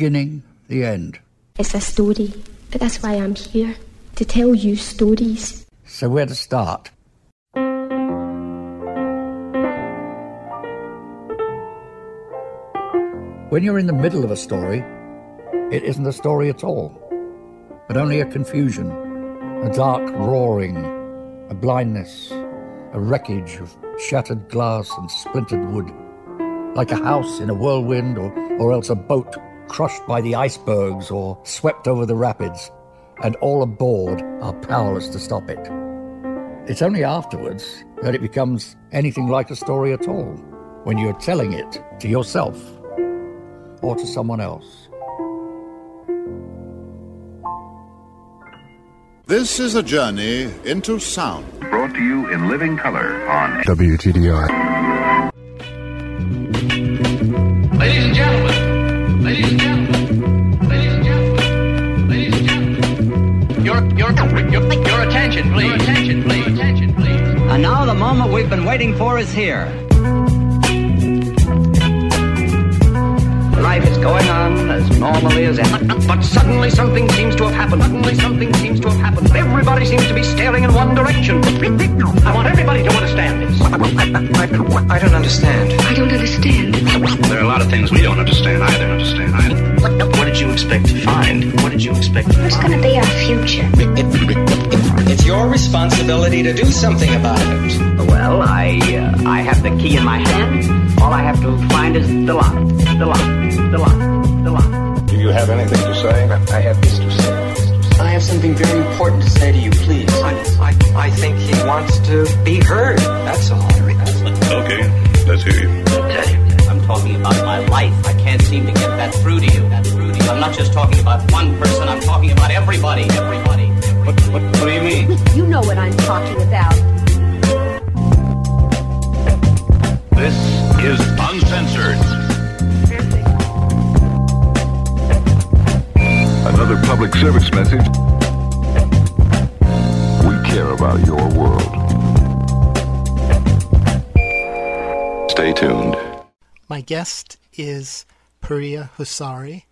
Beginning, the end. It's a story, but that's why I'm here to tell you stories. So, where to start? When you're in the middle of a story, it isn't a story at all, but only a confusion, a dark roaring, a blindness, a wreckage of shattered glass and splintered wood, like a house in a whirlwind or, or else a boat crushed by the icebergs or swept over the rapids, and all aboard are powerless to stop it. It's only afterwards that it becomes anything like a story at all, when you're telling it to yourself or to someone else. This is a journey into sound. Brought to you in living color on WTDI. Your, your, your, your attention, please. Your attention, please. Attention, please. And now the moment we've been waiting for is here. Life is going on as normally as ever. But suddenly something seems to have happened. Suddenly something seems to have happened. Everybody seems to be staring in one direction. I want everybody to. I, I, I don't understand. I don't understand. There are a lot of things we don't understand either. Understand either. What, what did you expect to find? What did you expect to What's going to be our future? It's your responsibility to do something about it. Well, I uh, I have the key in my hand. All I have to find is the lock. The lock. The lock. The lock. Do you have anything to say? I have this to say. I have something very important to say to you, please. I, I, I think he wants to be heard. That's all. Okay, let's hear you. I'm talking about my life. I can't seem to get that through to you. That through to you. I'm not just talking about one person. I'm talking about everybody. Everybody. What, what, what do you mean? You know what I'm talking about. This is Uncensored. Another public service message. We care about your world. Stay tuned. My guest is Paria Hassouri.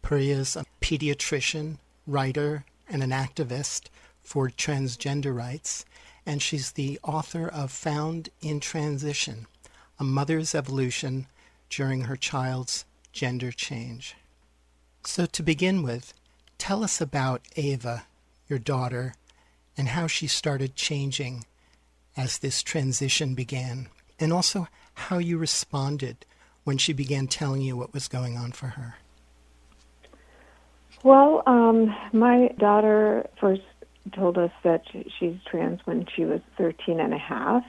Paria is a pediatrician, writer, and an activist for transgender rights, and she's the author of Found in Transition A Mother's Evolution During Her Child's Gender Change. So, to begin with, tell us about Ava, your daughter, and how she started changing as this transition began, and also how you responded when she began telling you what was going on for her. Well, um, my daughter first told us that she's trans when she was 13 and a half.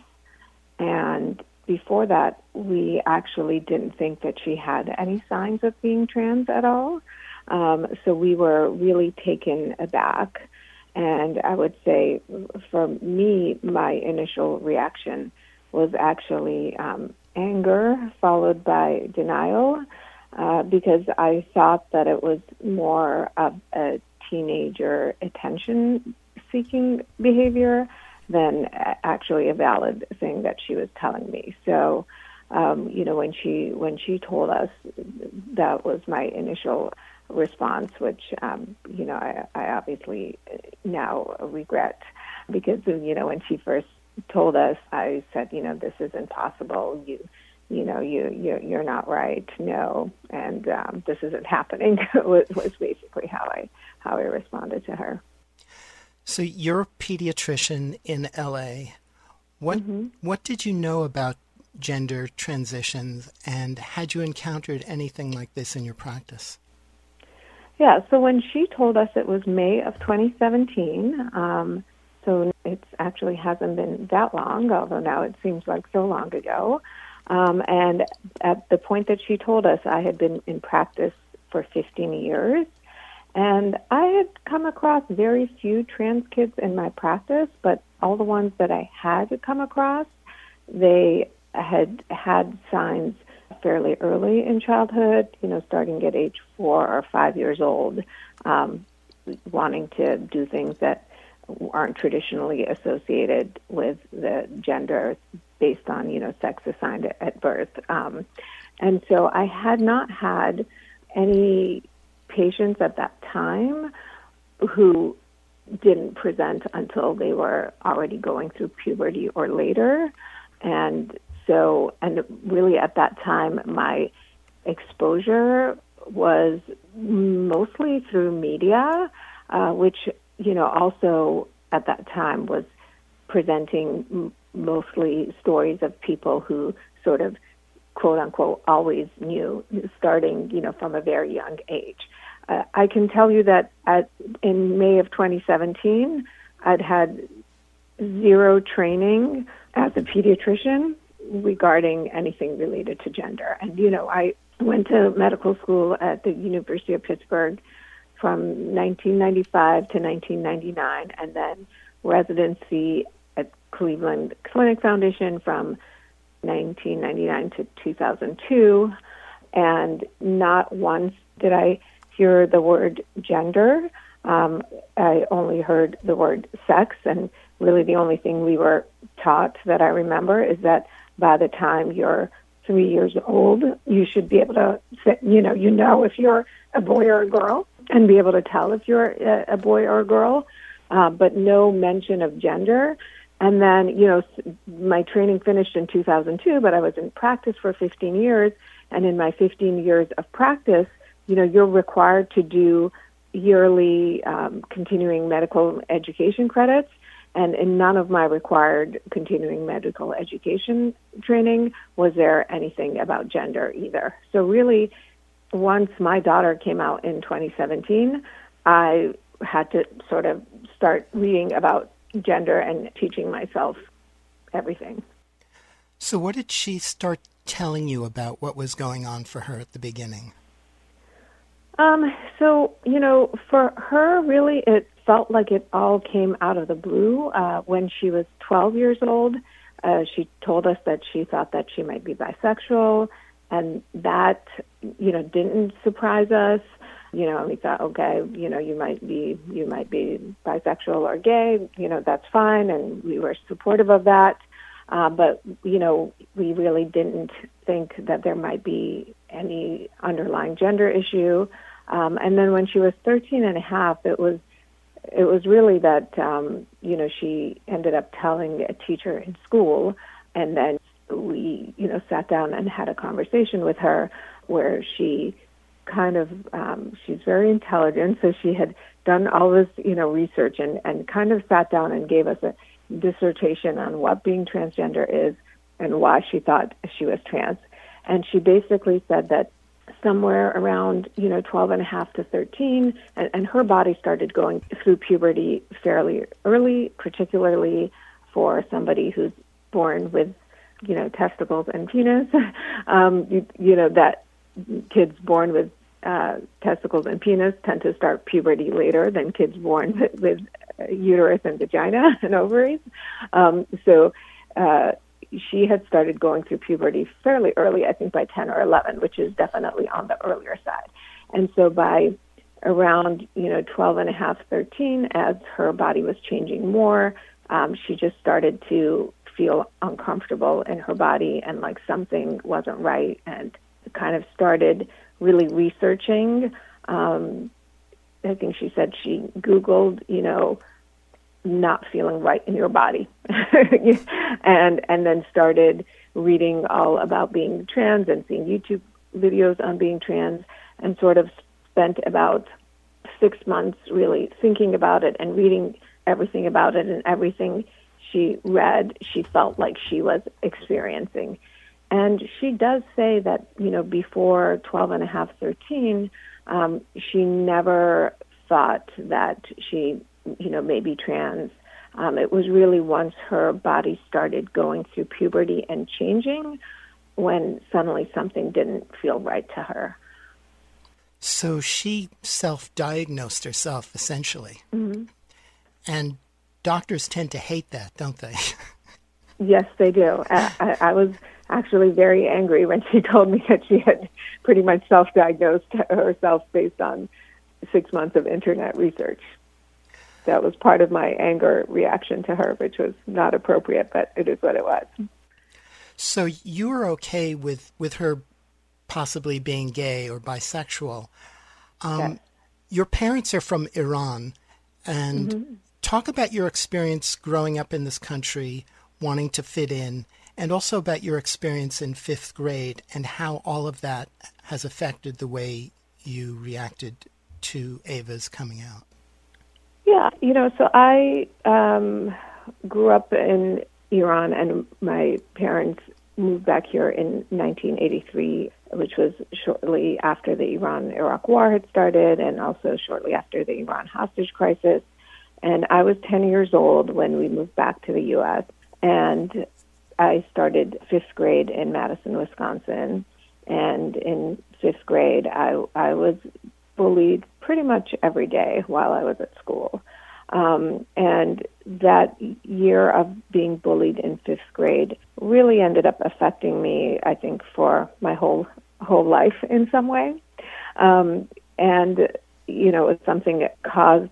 And before that, we actually didn't think that she had any signs of being trans at all. Um, so we were really taken aback. And I would say, for me, my initial reaction was actually um, anger, followed by denial, uh, because I thought that it was more of a teenager attention seeking behavior than actually a valid thing that she was telling me. So um, you know, when she when she told us, that was my initial response, which um, you know I, I obviously now regret because you know when she first told us, I said, you know, this is impossible. You you know, you you you're not right. No, and um, this isn't happening. was, was basically how I how I responded to her. So you're a pediatrician in LA. What mm-hmm. what did you know about gender transitions, and had you encountered anything like this in your practice? Yeah, so when she told us it was May of 2017, um, so it actually hasn't been that long, although now it seems like so long ago. Um, and at the point that she told us, I had been in practice for 15 years. And I had come across very few trans kids in my practice, but all the ones that I had come across, they had had signs fairly early in childhood, you know, starting at age four or five years old, um, wanting to do things that aren't traditionally associated with the gender based on you know sex assigned at birth. Um, and so I had not had any patients at that time who didn't present until they were already going through puberty or later. And so, and really at that time, my exposure was mostly through media, uh, which, you know, also at that time was presenting mostly stories of people who sort of quote unquote always knew starting you know from a very young age. Uh, i can tell you that at in may of 2017 i'd had zero training as a pediatrician regarding anything related to gender and you know i went to medical school at the university of pittsburgh from 1995 to 1999 and then residency at Cleveland Clinic Foundation from 1999 to 2002, and not once did I hear the word gender. Um, I only heard the word sex, and really the only thing we were taught that I remember is that by the time you're three years old, you should be able to, you know, you know if you're a boy or a girl, and be able to tell if you're a, a boy or a girl, uh, but no mention of gender. And then, you know, my training finished in 2002, but I was in practice for 15 years. And in my 15 years of practice, you know, you're required to do yearly um, continuing medical education credits. And in none of my required continuing medical education training was there anything about gender either. So, really, once my daughter came out in 2017, I had to sort of start reading about gender and teaching myself everything. So, what did she start telling you about what was going on for her at the beginning? Um, so, you know, for her, really, it felt like it all came out of the blue. Uh, when she was 12 years old, uh, she told us that she thought that she might be bisexual, and that, you know, didn't surprise us you know, we thought, okay, you know, you might be you might be bisexual or gay, you know, that's fine, and we were supportive of that. Uh, but you know, we really didn't think that there might be any underlying gender issue. Um, and then when she was 13 and a half, it was it was really that um, you know she ended up telling a teacher in school, and then we you know sat down and had a conversation with her where she kind of um, she's very intelligent, so she had done all this you know research and and kind of sat down and gave us a dissertation on what being transgender is and why she thought she was trans. And she basically said that somewhere around you know 12 and a half to 13 and, and her body started going through puberty fairly early particularly for somebody who's born with you know testicles and penis um you, you know that kids born with uh, testicles and penis tend to start puberty later than kids born with, with uterus and vagina and ovaries. Um, so uh, she had started going through puberty fairly early, I think by 10 or 11, which is definitely on the earlier side. And so by around, you know, 12 and a half, 13, as her body was changing more, um, she just started to feel uncomfortable in her body and like something wasn't right and kind of started really researching. Um, I think she said she Googled, you know, not feeling right in your body, and and then started reading all about being trans and seeing YouTube videos on being trans, and sort of spent about six months really thinking about it and reading everything about it and everything she read, she felt like she was experiencing. And she does say that, you know, before 12 and a half, 13, um, she never thought that she, you know, maybe trans. Um, it was really once her body started going through puberty and changing when suddenly something didn't feel right to her. So she self diagnosed herself essentially. Mm-hmm. And doctors tend to hate that, don't they? yes, they do. I, I, I was actually very angry when she told me that she had pretty much self diagnosed herself based on six months of internet research. That was part of my anger reaction to her, which was not appropriate, but it is what it was. So you were okay with, with her possibly being gay or bisexual. Um, yes. Your parents are from Iran, and mm-hmm. talk about your experience growing up in this country, wanting to fit in, and also about your experience in fifth grade and how all of that has affected the way you reacted to Ava's coming out. Yeah, you know, so I um, grew up in Iran, and my parents moved back here in 1983, which was shortly after the Iran Iraq war had started, and also shortly after the Iran hostage crisis. And I was 10 years old when we moved back to the U.S. And I started fifth grade in Madison, Wisconsin. And in fifth grade, I, I was bullied pretty much every day while I was at school. Um, and that year of being bullied in fifth grade really ended up affecting me, I think, for my whole whole life in some way. Um, and you know, it was something that caused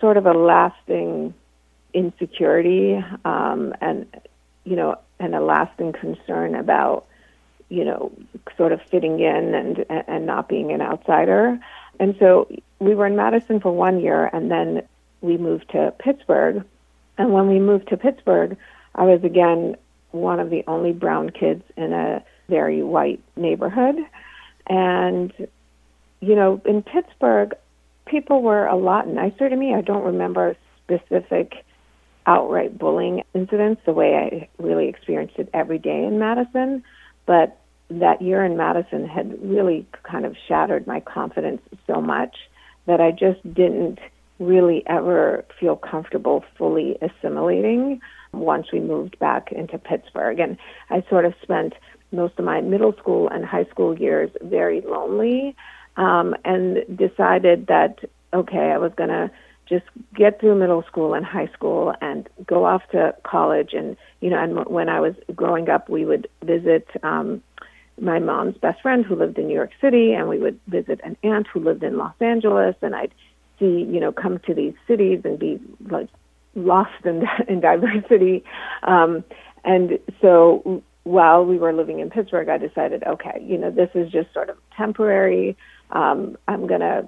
sort of a lasting insecurity um, and you know, and a lasting concern about you know, sort of fitting in and and not being an outsider. And so we were in Madison for one year, and then we moved to Pittsburgh. And when we moved to Pittsburgh, I was again one of the only brown kids in a very white neighborhood. And, you know, in Pittsburgh, people were a lot nicer to me. I don't remember specific outright bullying incidents the way I really experienced it every day in Madison. But that year in Madison had really kind of shattered my confidence so much that I just didn't really ever feel comfortable fully assimilating once we moved back into Pittsburgh. And I sort of spent most of my middle school and high school years very lonely um, and decided that, okay, I was going to just get through middle school and high school and go off to college. And, you know, and when I was growing up, we would visit. Um, my mom's best friend who lived in New York City, and we would visit an aunt who lived in Los Angeles, and I'd see, you know, come to these cities and be like lost in, in diversity. Um, and so while we were living in Pittsburgh, I decided, okay, you know, this is just sort of temporary. Um, I'm going to,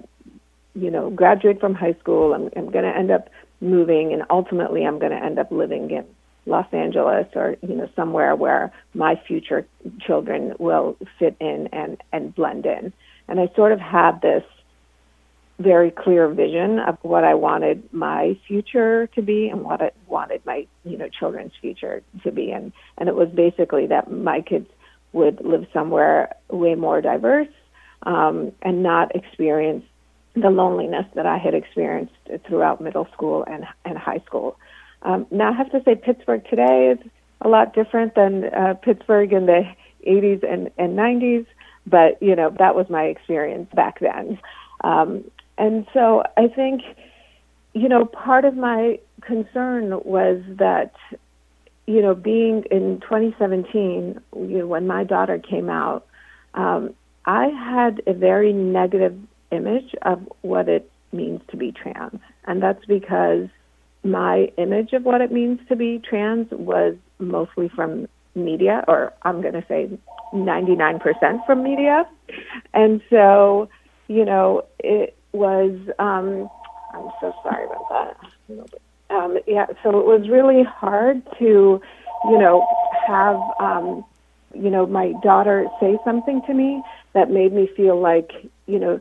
you know, graduate from high school. I'm, I'm going to end up moving, and ultimately, I'm going to end up living in Los Angeles or you know somewhere where my future children will fit in and and blend in. And I sort of had this very clear vision of what I wanted my future to be and what I wanted my you know children's future to be and and it was basically that my kids would live somewhere way more diverse um, and not experience the loneliness that I had experienced throughout middle school and and high school. Um, now, I have to say, Pittsburgh today is a lot different than uh, Pittsburgh in the 80s and, and 90s, but, you know, that was my experience back then. Um, and so I think, you know, part of my concern was that, you know, being in 2017, you know, when my daughter came out, um, I had a very negative image of what it means to be trans. And that's because my image of what it means to be trans was mostly from media, or I'm going to say 99% from media. And so, you know, it was, um, I'm so sorry about that. Um, yeah, so it was really hard to, you know, have, um, you know, my daughter say something to me that made me feel like, you know,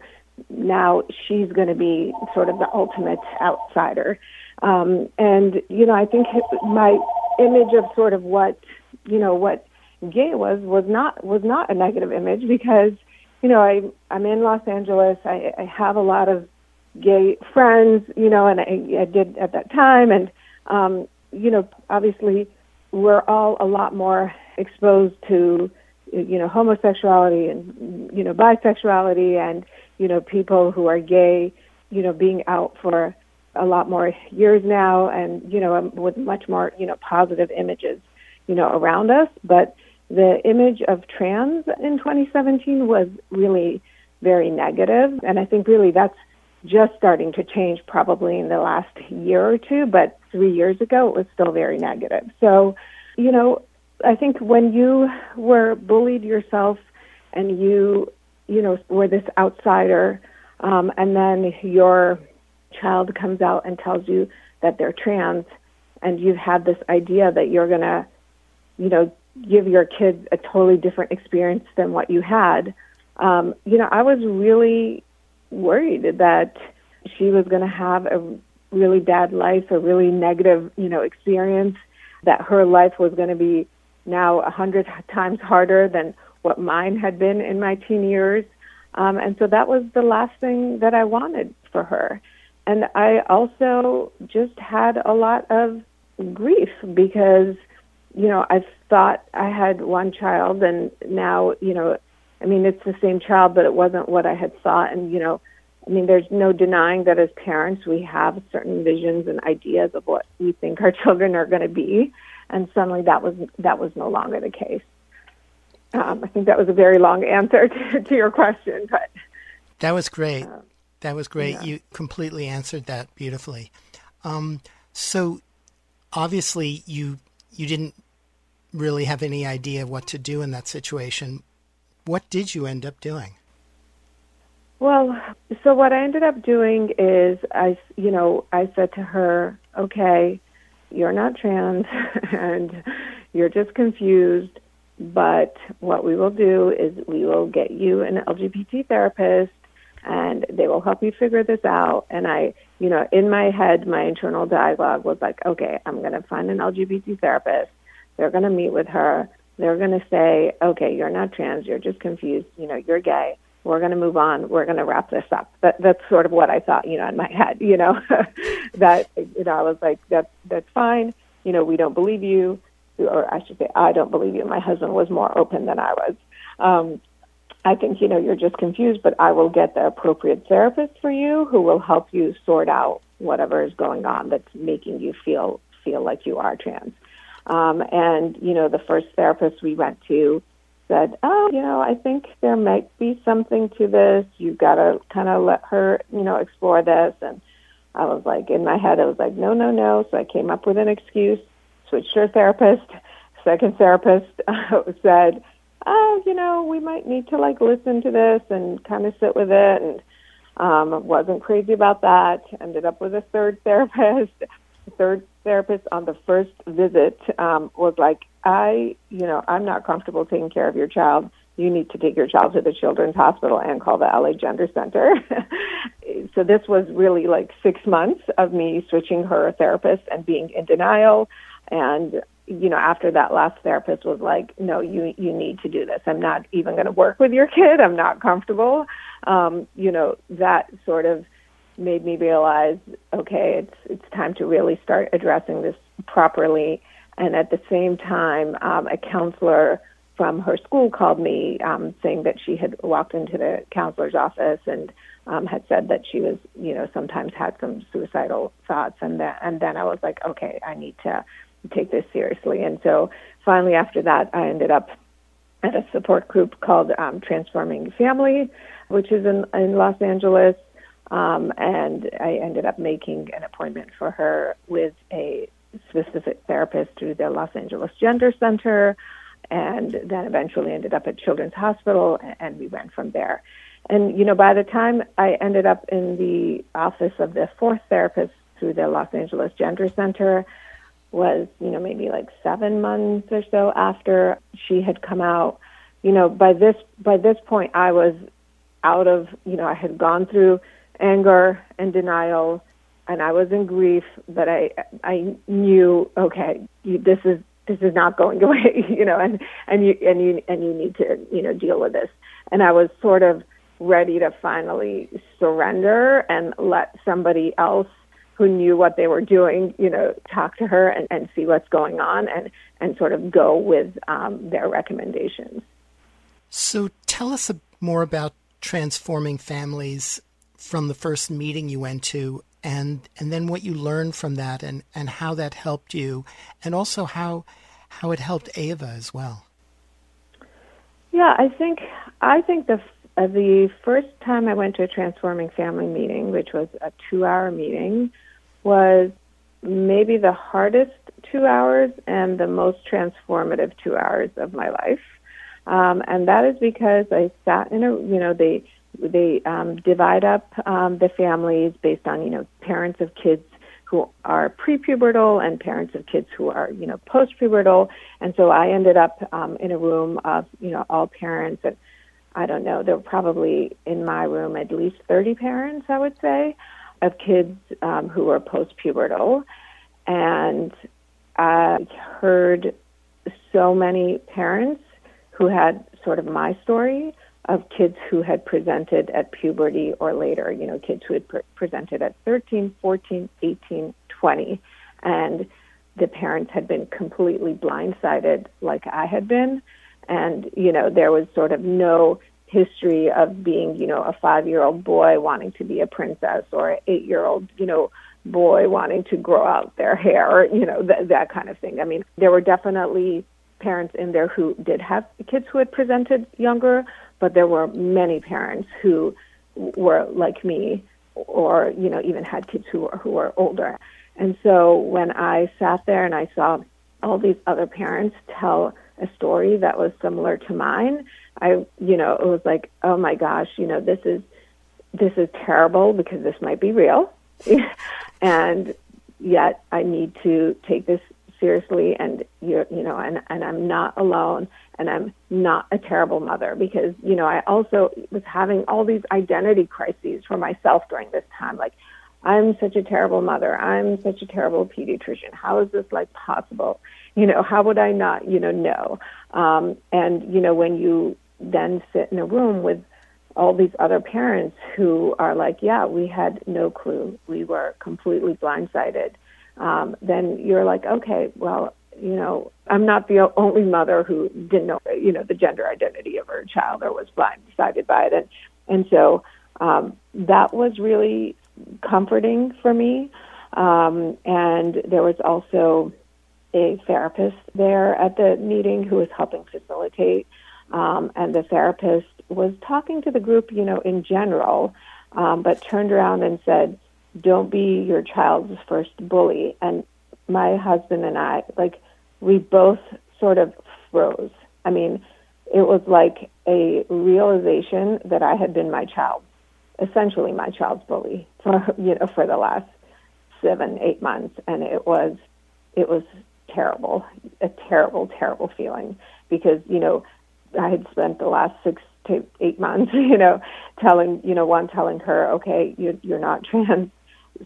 now she's going to be sort of the ultimate outsider. Um, and, you know, I think my image of sort of what, you know, what gay was, was not, was not a negative image because, you know, I, I'm in Los Angeles. I, I have a lot of gay friends, you know, and I, I did at that time. And, um, you know, obviously we're all a lot more exposed to, you know, homosexuality and, you know, bisexuality and, you know, people who are gay, you know, being out for a lot more years now and, you know, um, with much more, you know, positive images, you know, around us. But the image of trans in 2017 was really very. And I think really that's just starting to change probably in the last year or two, but three years ago it was still very negative. So, you know, I think when you were bullied yourself and you you know, were this outsider, um, and then your child comes out and tells you that they're trans, and you've had this idea that you're going to, you know, give your kids a totally different experience than what you had. Um, you know, I was really worried that she was going to have a really bad life, a really negative, you know, experience, that her life was going to be now a hundred times harder than what mine had been in my teen years. Um, and so that was the last thing that I wanted for her. And I also just had a lot of grief because, you know, I thought I had one child and now, you know, I mean, it's the same child, but it wasn't what I had thought. And, you know, I mean, there's no denying that as parents, we have certain visions and ideas of what we think our children are going to be. And suddenly that was, that was no longer the case. Um, I think that was a very long answer to, to your question, but that was great. Uh, that was great. Yeah. You completely answered that beautifully. Um, so obviously, you you didn't really have any idea what to do in that situation. What did you end up doing? Well, so what I ended up doing is I, you know, I said to her, "Okay, you're not trans, and you're just confused." But what we will do is we will get you an LGBT therapist and they will help you figure this out. And I, you know, in my head, my internal dialogue was like, okay, I'm going to find an LGBT therapist. They're going to meet with her. They're going to say, okay, you're not trans. You're just confused. You know, you're gay. We're going to move on. We're going to wrap this up. That, that's sort of what I thought, you know, in my head, you know, that, you know, I was like, that, that's fine. You know, we don't believe you or I should say, I don't believe you. My husband was more open than I was. Um, I think, you know, you're just confused, but I will get the appropriate therapist for you who will help you sort out whatever is going on that's making you feel feel like you are trans. Um, and, you know, the first therapist we went to said, oh, you know, I think there might be something to this. You've got to kind of let her, you know, explore this. And I was like, in my head, I was like, no, no, no. So I came up with an excuse switched her therapist. Second therapist said, "Oh, you know, we might need to like listen to this and kind of sit with it." And um, wasn't crazy about that. Ended up with a third therapist. The third therapist on the first visit um, was like, "I, you know, I'm not comfortable taking care of your child." you need to take your child to the children's hospital and call the LA Gender Center. so this was really like six months of me switching her therapist and being in denial. And you know, after that last therapist was like, "No, you you need to do this. I'm not even going to work with your kid. I'm not comfortable." Um, you know, that sort of made me realize, okay, it's it's time to really start addressing this properly. And at the same time, um, a counselor from her school called me um, saying that she had walked into the counselor's office and um, had said that she was, you know, sometimes had some suicidal thoughts, and that, and then I was like, okay, I need to take this seriously. And so finally, after that, I ended up at a support group called um, Transforming Family, which is in, in Los Angeles. Um, and I ended up making an appointment for her with a specific therapist through the Los Angeles Gender Center, and then eventually ended up at Children's Hospital, and we went from there. And you know, by the time I ended up in the office of the fourth therapist through the Los Angeles Gender Center, was you know maybe like seven months or so after she had come out. You know, by this by this point, I was out of you know I had gone through anger and denial and I was in grief, but I I knew okay, you, this is this is not going away, you know, and and you and you and you need to you know deal with this. And I was sort of ready to finally surrender and let somebody else who knew what they were doing, you know, talk to her and, and see what's going on and and sort of go with um, their recommendations. So tell us more about transforming families from the first meeting you went to and and then what you learned from that and and how that helped you and also how how it helped Ava as well. Yeah, I think I think the uh, the first time I went to a transforming family meeting, which was a 2-hour meeting, was maybe the hardest 2 hours and the most transformative 2 hours of my life. Um, and that is because I sat in a, you know, they they um, divide up um, the families based on you know parents of kids who are prepubertal and parents of kids who are you know postpubertal and so i ended up um, in a room of you know all parents and i don't know there were probably in my room at least 30 parents i would say of kids um, who were postpubertal and i heard so many parents who had sort of my story of kids who had presented at puberty or later, you know, kids who had pre- presented at 13, 14, 18, 20. And the parents had been completely blindsided like I had been. And, you know, there was sort of no history of being, you know, a five year old boy wanting to be a princess or an eight year old, you know, boy wanting to grow out their hair, you know, th- that kind of thing. I mean, there were definitely parents in there who did have kids who had presented younger, but there were many parents who were like me or you know even had kids who were who were older and so when i sat there and i saw all these other parents tell a story that was similar to mine i you know it was like oh my gosh you know this is this is terrible because this might be real. And yet i need to take this seriously and you you know and and I'm not alone and I'm not a terrible mother because you know I also was having all these identity crises for myself during this time. Like I'm such a terrible mother. I'm such a terrible pediatrician. How is this like possible? You know how would I not you know know? Um and you know when you then sit in a room with all these other parents who are like yeah we had no clue. We were completely blindsided. Um, then you're like, okay, well, you know, I'm not the only mother who didn't know, you know, the gender identity of her child or was blindsided by it, and and so um, that was really comforting for me. Um, and there was also a therapist there at the meeting who was helping facilitate, um, and the therapist was talking to the group, you know, in general, um, but turned around and said, don't be your child's first bully. And my husband and I, like, we both sort of froze. I mean, it was like a realization that I had been my child, essentially my child's bully for you know for the last seven, eight months, and it was it was terrible, a terrible, terrible feeling because you know I had spent the last six to eight months, you know, telling you know one telling her, okay, you, you're not trans,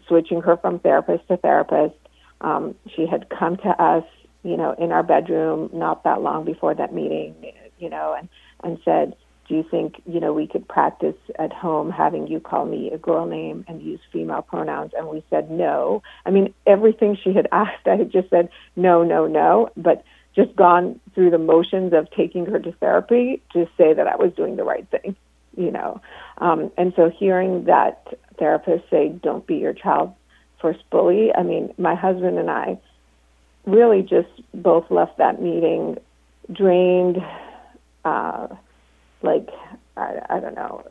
switching her from therapist to therapist. Um, she had come to us, you know, in our bedroom not that long before that meeting, you know, and and said, "Do you think, you know, we could practice at home having you call me a girl name and use female pronouns?" And we said no. I mean, everything she had asked, I had just said no, no, no, but just gone through the motions of taking her to therapy to say that I was doing the right thing, you know. Um, and so hearing that therapist say, don't be your child's first bully. I mean, my husband and I really just both left that meeting drained, uh, like, I, I don't know,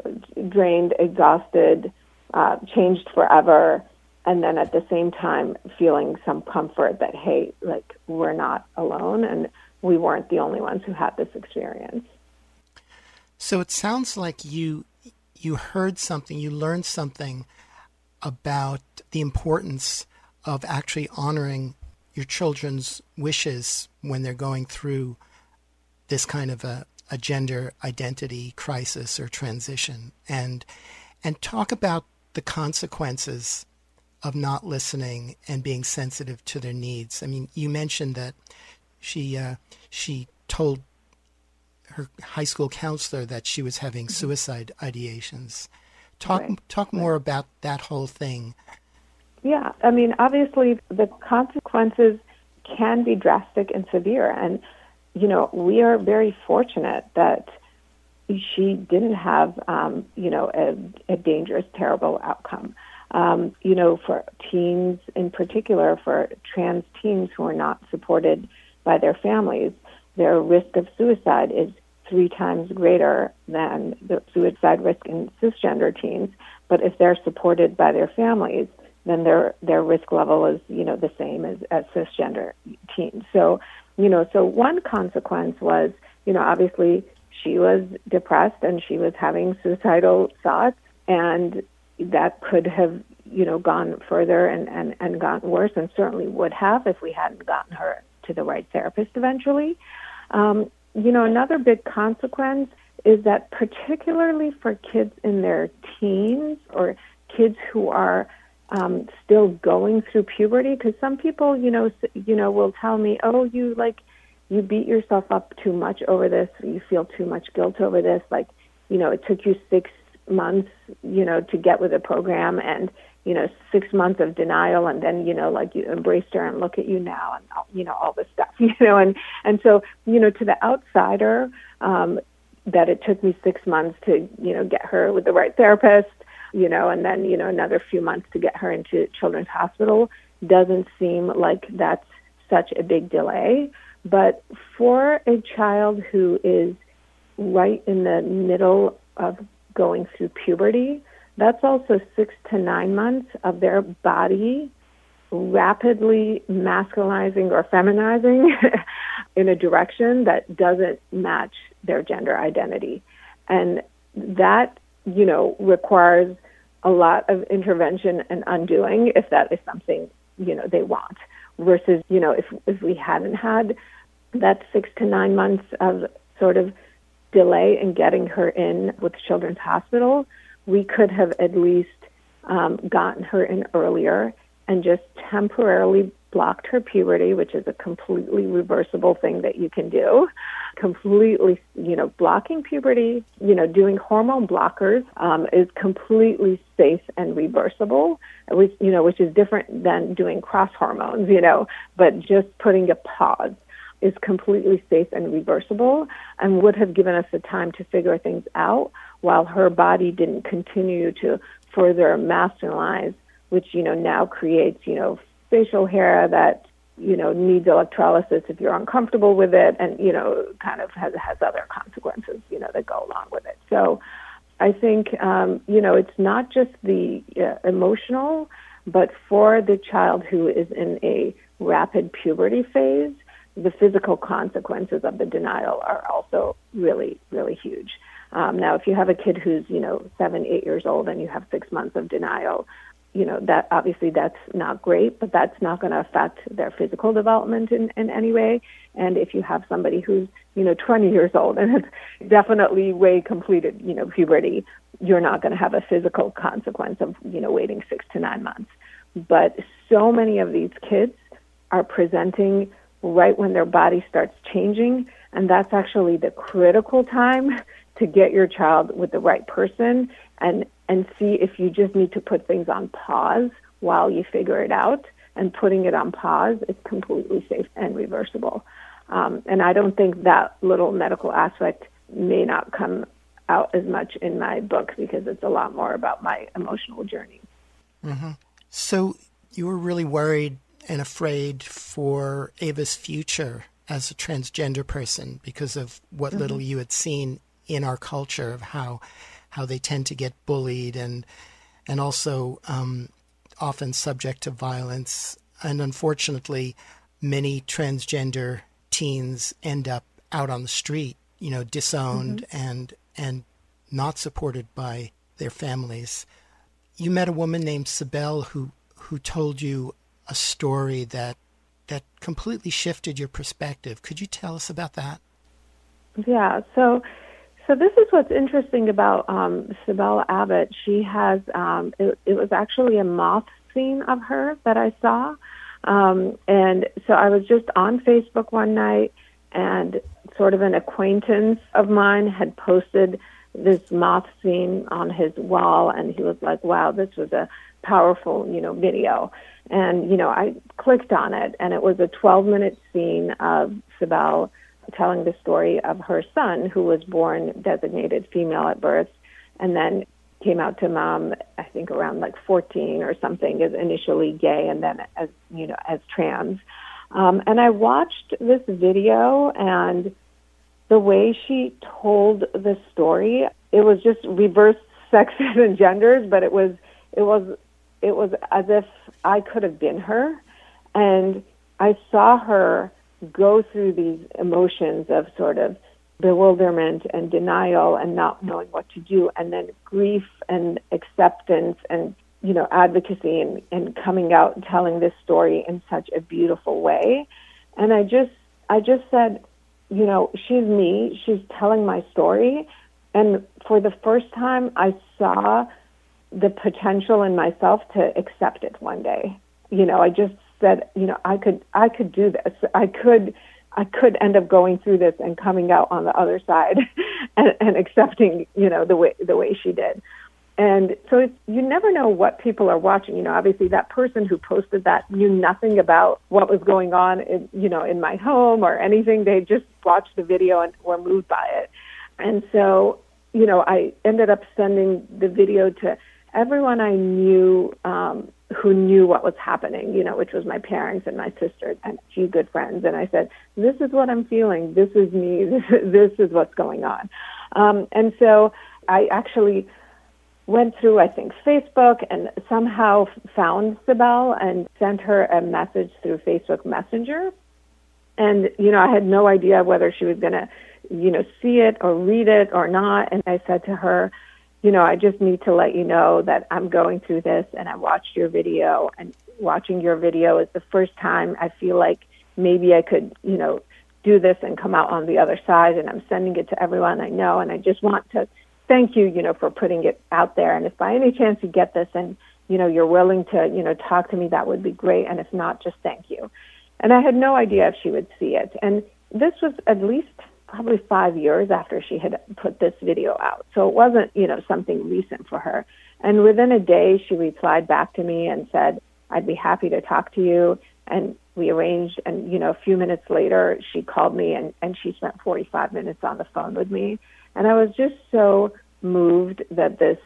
drained, exhausted, uh, changed forever, and then at the same time feeling some comfort that hey, like we're not alone and we weren't the only ones who had this experience. So it sounds like you you heard something, you learned something about the importance of actually honoring your children's wishes when they're going through this kind of a, a gender identity crisis or transition and and talk about the consequences of not listening and being sensitive to their needs. I mean, you mentioned that she uh, she told her high school counselor that she was having mm-hmm. suicide ideations. Talk right. talk more right. about that whole thing. Yeah, I mean, obviously the consequences can be drastic and severe, and you know we are very fortunate that she didn't have um, you know a, a dangerous, terrible outcome. Um, you know, for teens in particular, for trans teens who are not supported by their families, their risk of suicide is three times greater than the suicide risk in cisgender teens. But if they're supported by their families, then their their risk level is you know the same as, as cisgender teens. So you know, so one consequence was you know obviously she was depressed and she was having suicidal thoughts, and that could have you know gone further and and and gotten worse, and certainly would have if we hadn't gotten her to the right therapist eventually. Um, you know, another big consequence is that particularly for kids in their teens or kids who are um, still going through puberty, because some people, you know, you know, will tell me, "Oh, you like you beat yourself up too much over this. You feel too much guilt over this. Like, you know, it took you six months, you know, to get with a program, and you know, six months of denial and then, you know, like you embraced her and look at you now and, you know, all this stuff, you know, and, and so, you know, to the outsider, um, that it took me six months to, you know, get her with the right therapist, you know, and then, you know, another few months to get her into children's hospital doesn't seem like that's such a big delay. But for a child who is right in the middle of going through puberty, that's also six to nine months of their body rapidly masculizing or feminizing in a direction that doesn't match their gender identity. And that, you know, requires a lot of intervention and undoing if that is something, you know, they want. Versus, you know, if if we hadn't had that six to nine months of sort of delay in getting her in with Children's Hospital, we could have at least um, gotten her in earlier and just temporarily blocked her puberty, which is a completely reversible thing that you can do. Completely, you know, blocking puberty, you know, doing hormone blockers um, is completely safe and reversible, which, you know, which is different than doing cross hormones, you know, but just putting a pause is completely safe and reversible and would have given us the time to figure things out while her body didn't continue to further masculinize, which, you know, now creates, you know, facial hair that, you know, needs electrolysis if you're uncomfortable with it and, you know, kind of has, has other consequences, you know, that go along with it. So I think, um, you know, it's not just the uh, emotional, but for the child who is in a rapid puberty phase, the physical consequences of the denial are also really, really huge. Um, now, if you have a kid who's, you know, seven, eight years old and you have six months of denial, you know, that obviously that's not great, but that's not going to affect their physical development in, in any way. And if you have somebody who's, you know, 20 years old and has definitely way completed, you know, puberty, you're not going to have a physical consequence of, you know, waiting six to nine months. But so many of these kids are presenting right when their body starts changing. And that's actually the critical time to get your child with the right person and, and see if you just need to put things on pause while you figure it out. And putting it on pause is completely safe and reversible. Um, and I don't think that little medical aspect may not come out as much in my book because it's a lot more about my emotional journey. Mm-hmm. So you were really worried and afraid for Ava's future as a transgender person because of what mm-hmm. little you had seen in our culture of how how they tend to get bullied and and also um, often subject to violence. And unfortunately, many transgender teens end up out on the street, you know, disowned mm-hmm. and and not supported by their families. You met a woman named Sibel who who told you a story that that completely shifted your perspective. Could you tell us about that? Yeah. So, so this is what's interesting about um, Sibel Abbott. She has um, it, it was actually a moth scene of her that I saw, um, and so I was just on Facebook one night, and sort of an acquaintance of mine had posted this moth scene on his wall, and he was like, "Wow, this was a powerful, you know, video." And you know, I clicked on it, and it was a 12-minute scene of Sibel telling the story of her son, who was born designated female at birth, and then came out to mom, I think around like 14 or something, as initially gay, and then as you know as trans. Um, and I watched this video, and the way she told the story, it was just reverse sexes and genders, but it was it was it was as if I could have been her, and I saw her go through these emotions of sort of bewilderment and denial and not knowing what to do and then grief and acceptance and you know advocacy and, and coming out and telling this story in such a beautiful way. And i just i just said you know she's me. She's telling my story. And for the first time i saw the potential in myself to accept it one day you know i just said, you know I could I could do this. I could I could end up going through this and coming out on the other side and, and accepting you know the way the way she did. And so it's, you never know what people are watching. You know, obviously that person who posted that knew nothing about what was going on, in, you know, in my home or anything. They just watched the video and were moved by it. And so, you know, I ended up sending the video to everyone I knew um, who knew what was happening, you know, which was my parents and my sister and a few good friends. And I said, "This is what I'm feeling. This is me. This is, this is what's going on." Um, and so I actually went through, I think, Facebook and somehow found Sibel and sent her a message through Facebook Messenger. And you know, I had no idea whether she was going to, you know, see it or read it or not. And I said to her you know, I just need to let you know that I'm going through this and I watched your video and watching your video is the first time I feel like maybe I could, you know, do this and come out on the other side and I'm sending it to everyone I know and I just want to thank you, you know, for putting it out there and if by any chance you get this and you know, you're willing to, you know, talk to me, that would be great and if not, just thank you. And I had no idea if she would see it. And this was at least probably five years after she had put this video out. So it wasn't, you know, something recent for her. And within a day, she replied back to me and said, I'd be happy to talk to you. And we arranged, and, you know, a few minutes later, she called me and, and she spent 45 minutes on the phone with me. And I was just so moved that this,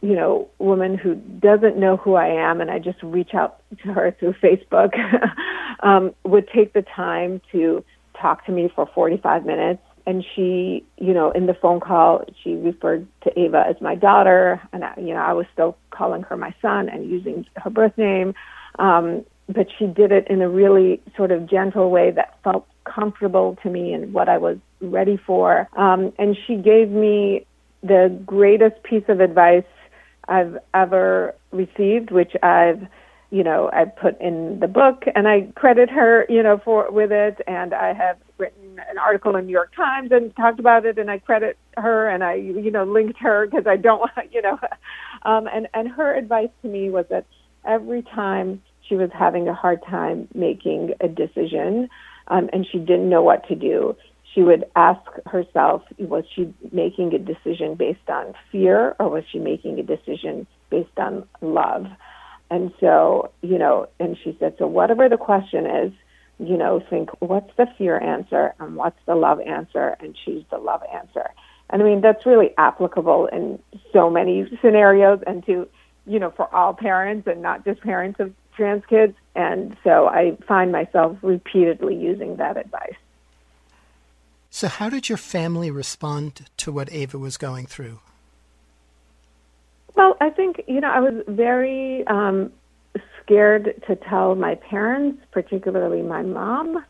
you know, woman who doesn't know who I am, and I just reach out to her through Facebook, um, would take the time to talked to me for 45 minutes and she, you know, in the phone call, she referred to Ava as my daughter, and I, you know, I was still calling her my son and using her birth name, um, but she did it in a really sort of gentle way that felt comfortable to me and what I was ready for. Um, and she gave me the greatest piece of advice I've ever received, which I've you know, I put in the book and I credit her, you know, for with it and I have written an article in New York Times and talked about it and I credit her and I you know linked her because I don't want, you know, um and and her advice to me was that every time she was having a hard time making a decision um and she didn't know what to do, she would ask herself, was she making a decision based on fear or was she making a decision based on love? And so, you know, and she said, so whatever the question is, you know, think what's the fear answer and what's the love answer and choose the love answer. And I mean, that's really applicable in so many scenarios and to, you know, for all parents and not just parents of trans kids. And so I find myself repeatedly using that advice. So, how did your family respond to what Ava was going through? Well, I think you know, I was very um, scared to tell my parents, particularly my mom.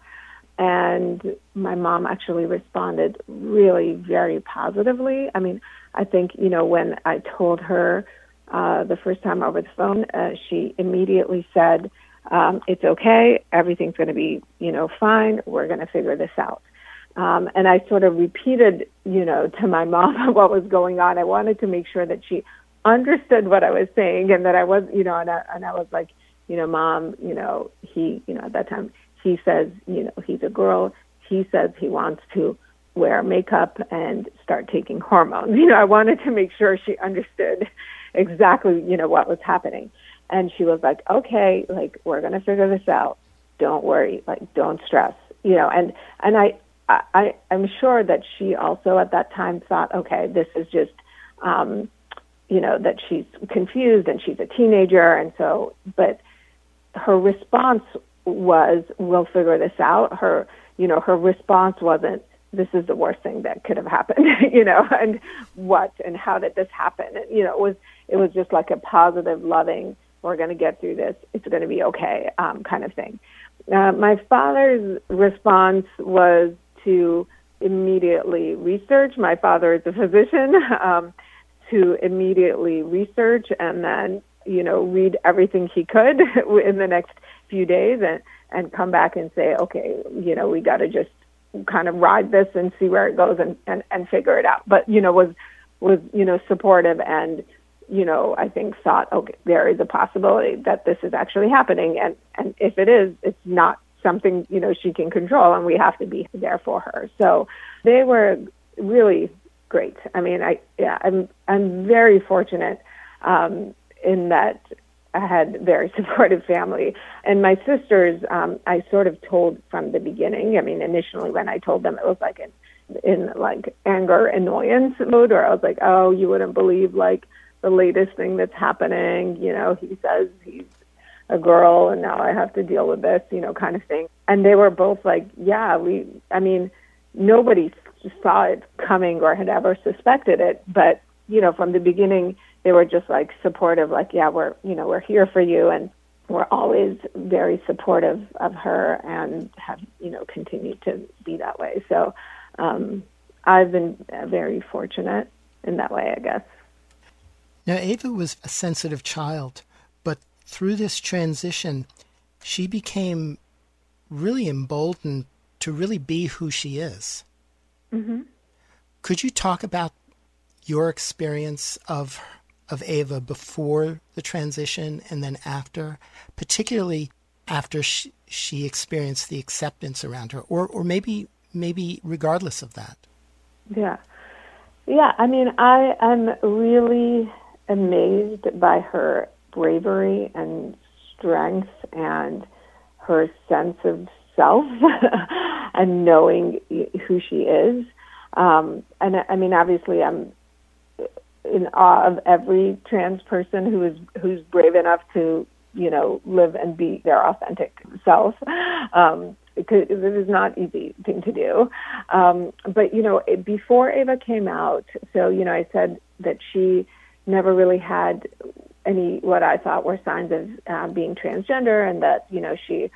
And my mom actually responded really very positively. I mean, I think, you know, when I told her uh, the first time over the phone, uh, she immediately said, um, It's okay. Everything's going to be, you know, fine. We're going to figure this out. Um, and I sort of repeated, you know, to my mom what was going on. I wanted to make sure that she understood what I was saying and that I was, you know, and I, and I was like, you know, mom, you know, he, you know, at that time, he says, you know, he's a girl. He says he wants to wear makeup and start taking hormones. You know, I wanted to make sure she understood exactly, you know, what was happening. And she was like, okay, like, we're going to figure this out. Don't worry. Like, don't stress, you know, and, and I, I, I'm sure that she also at that time thought, okay, this is just, um, you know, that she's confused and she's a teenager. And so, but her response was, we'll figure this out. Her, you know, her response wasn't, this is the worst thing that could have happened, you know, and what and how did this happen? And, you know, it was, it was just like a positive, loving, we're going to get through this. It's going to be okay, um, kind of thing. Uh, my father's response was to immediately research. My father is a physician. Um, to immediately research and then you know read everything he could in the next few days and and come back and say okay you know we got to just kind of ride this and see where it goes and, and and figure it out. But you know was was you know supportive and you know i think thought okay there is a possibility that this is actually happening. And and if it is it's not something you know she can control and we have to be there for her. So they were really great i mean i yeah i'm i'm very fortunate um in that I had very supportive family. And my sisters, um, I sort of told from the beginning. I mean, initially when I told them, it was like in, in like anger, annoyance mode, or I was like, oh, you wouldn't believe like the latest thing that's happening. You know, he says he's a girl and now I have to deal with this, you know, kind of thing. And they were both like, yeah, we, I mean, nobody saw it coming or had ever suspected it. But, you know, from the beginning, they were just like supportive, like, yeah, we're, you know, we're here for you. And we're always very supportive of her and have, you know, continued to be that way. So um, I've been very fortunate in that way, I guess. Now, Ava was a sensitive child, but through this transition, she became really emboldened to really be who she is. Mm-hmm. Could you talk about your experience of of Ava before the transition and then after, particularly after she, she experienced the acceptance around her, or or maybe maybe regardless of that. Yeah, yeah. I mean, I am really amazed by her bravery and strength and her sense of self and knowing who she is. Um, and I mean, obviously, I'm in awe of every trans person who is who's brave enough to you know live and be their authentic self um because it is not easy thing to do um but you know before ava came out so you know i said that she never really had any what i thought were signs of uh, being transgender and that you know she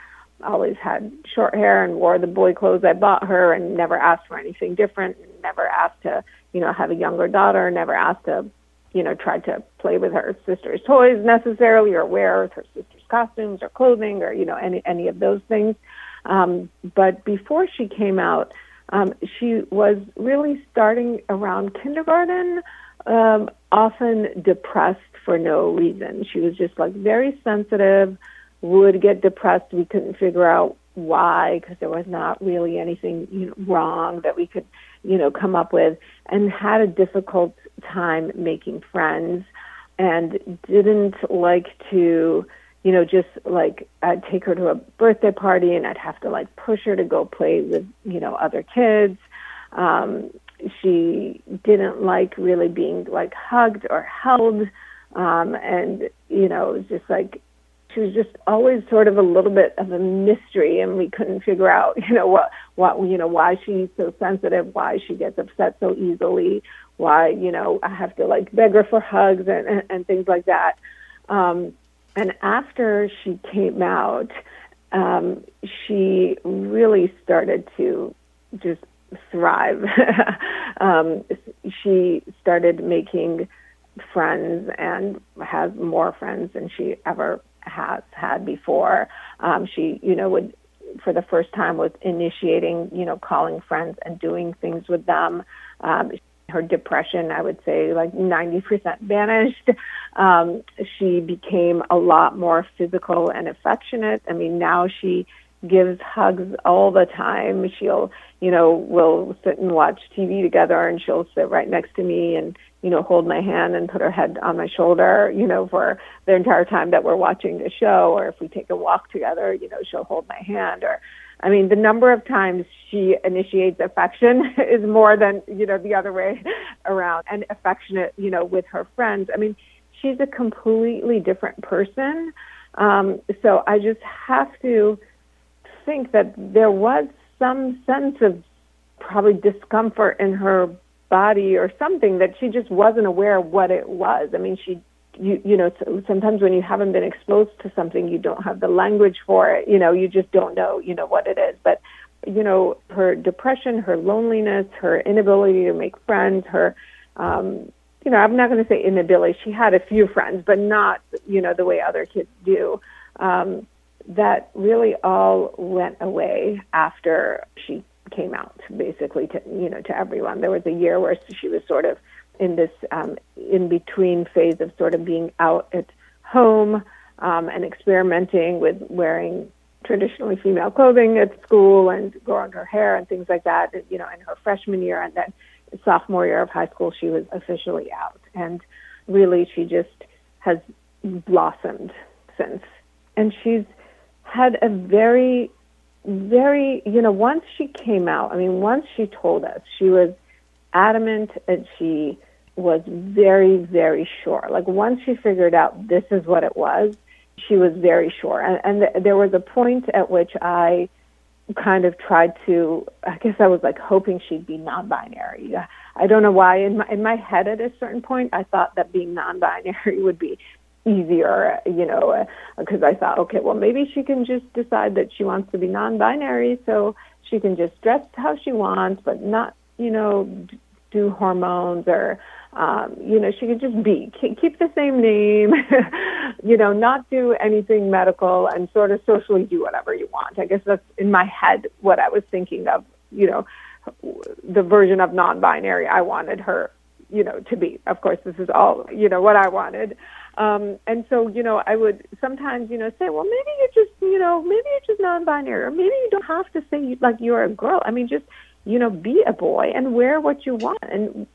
always had short hair and wore the boy clothes i bought her and never asked for anything different never asked to you know, have a younger daughter, never asked to, you know, try to play with her sister's toys necessarily or wear her sister's costumes or clothing or, you know, any, any of those things. Um, but before she came out, um, she was really starting around kindergarten, um, often depressed for no reason. She was just like very sensitive, would get depressed. We couldn't figure out why because there was not really anything you know, wrong that we could you know come up with and had a difficult time making friends and didn't like to you know just like I'd take her to a birthday party and I'd have to like push her to go play with you know other kids um she didn't like really being like hugged or held um and you know it was just like she was just always sort of a little bit of a mystery, and we couldn't figure out, you know, what what you know why she's so sensitive, why she gets upset so easily, why you know I have to like beg her for hugs and and, and things like that. Um, and after she came out, um, she really started to just thrive. um, she started making friends and has more friends than she ever has had before. Um, she, you know, would for the first time was initiating, you know, calling friends and doing things with them. Um, her depression, I would say, like 90% vanished. Um, she became a lot more physical and affectionate. I mean, now she gives hugs all the time. She'll, you know, we'll sit and watch TV together and she'll sit right next to me and, you know, hold my hand and put her head on my shoulder, you know, for the entire time that we're watching the show. Or if we take a walk together, you know, she'll hold my hand. Or, I mean, the number of times she initiates affection is more than, you know, the other way around and affectionate, you know, with her friends. I mean, she's a completely different person. Um, so I just have to, think that there was some sense of probably discomfort in her body or something that she just wasn't aware of what it was. I mean, she, you, you know, sometimes when you haven't been exposed to something, you don't have the language for it. You know, you just don't know, you know, what it is. But, you know, her depression, her loneliness, her inability to make friends, her, um, you know, I'm not going to say inability. She had a few friends, but not, you know, the way other kids do. Um, that really all went away after she came out, basically to you know to everyone. There was a year where she was sort of in this um, in between phase of sort of being out at home um, and experimenting with wearing traditionally female clothing at school and growing her hair and things like that. You know, in her freshman year and then sophomore year of high school, she was officially out, and really she just has blossomed since. And she's had a very, very, you know, once she came out, I mean, once she told us, she was adamant and she was very, very sure. Like once she figured out this is what it was, she was very sure. And, and th- there was a point at which I kind of tried to, I guess I was like hoping she'd be non-binary. I don't know why. In my in my head, at a certain point, I thought that being non-binary would be easier, you know, because uh, I thought, okay, well, maybe she can just decide that she wants to be non-binary, so she can just dress how she wants, but not, you know, do hormones or, um, you know, she could just be, keep the same name, you know, not do anything medical and sort of socially do whatever you want. I guess that's in my head what I was thinking of, you know, the version of non-binary I wanted her, you know, to be. Of course, this is all, you know, what I wanted. Um, and so, you know, I would sometimes, you know, say, well, maybe you're just, you know, maybe you're just non-binary, or maybe you don't have to say you, like you're a girl. I mean, just, you know, be a boy and wear what you want, and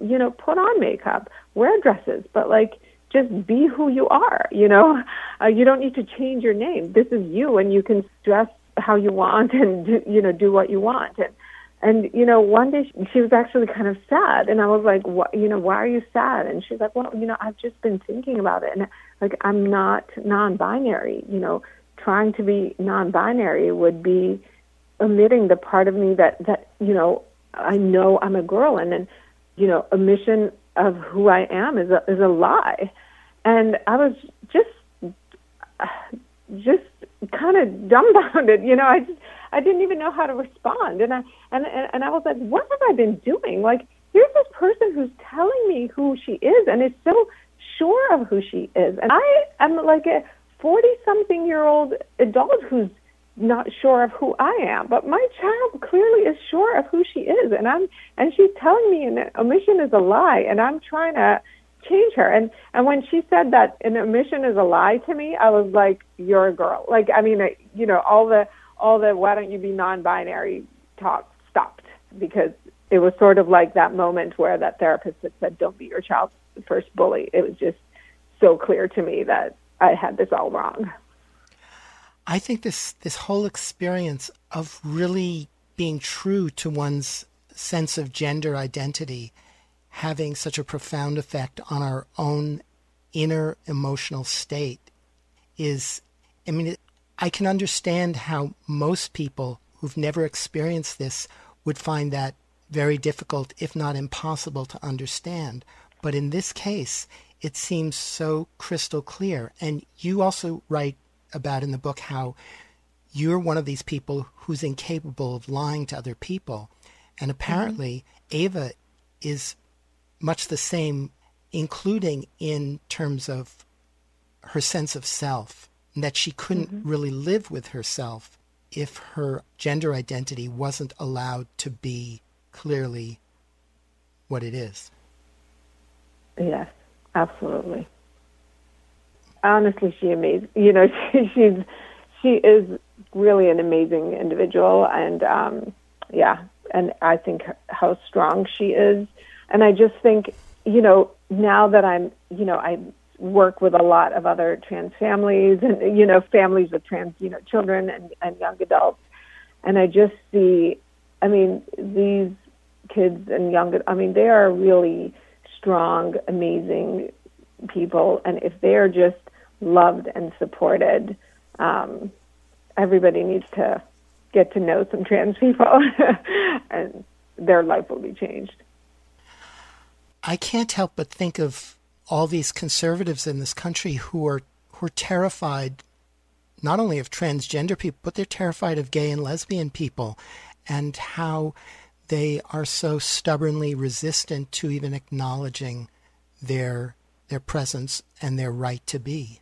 you know, put on makeup, wear dresses, but like, just be who you are. You know, uh, you don't need to change your name. This is you, and you can dress how you want and do, you know, do what you want. And and you know, one day she, she was actually kind of sad, and I was like, "What? You know, why are you sad?" And she's like, "Well, you know, I've just been thinking about it, and like I'm not non-binary. You know, trying to be non-binary would be omitting the part of me that that you know I know I'm a girl, and then you know, omission of who I am is a is a lie." And I was just just kind of dumbfounded. You know, I just I didn't even know how to respond. And I and and I was like, what have I been doing? Like, here's this person who's telling me who she is and is so sure of who she is, and I am like a forty something year old adult who's not sure of who I am, but my child clearly is sure of who she is, and I'm and she's telling me an omission is a lie, and I'm trying to change her. And and when she said that an omission is a lie to me, I was like, "You're a girl." Like I mean, I, you know, all the all the "Why don't you be non-binary?" talk stopped because it was sort of like that moment where that therapist had said, "Don't be your child's first bully." It was just so clear to me that I had this all wrong. I think this this whole experience of really being true to one's sense of gender identity having such a profound effect on our own inner emotional state is I mean, I can understand how most people who've never experienced this would find that very difficult, if not impossible, to understand. But in this case, it seems so crystal clear. And you also write about in the book how you're one of these people who's incapable of lying to other people. And apparently, mm-hmm. Ava is much the same, including in terms of her sense of self, that she couldn't mm-hmm. really live with herself if her gender identity wasn't allowed to be clearly what it is. Yes, absolutely. Honestly, she amazing. You know, she, she's she is really an amazing individual, and um, yeah, and I think how strong she is, and I just think you know now that I'm you know I work with a lot of other trans families and you know families with trans you know children and, and young adults. And i just see i mean these kids and young i mean they are really strong amazing people. And if they're just loved and supported um everybody needs to get to know some trans people and their life will be changed. I can't help but think of all these conservatives in this country who are who are terrified not only of transgender people, but they're terrified of gay and lesbian people and how they are so stubbornly resistant to even acknowledging their their presence and their right to be.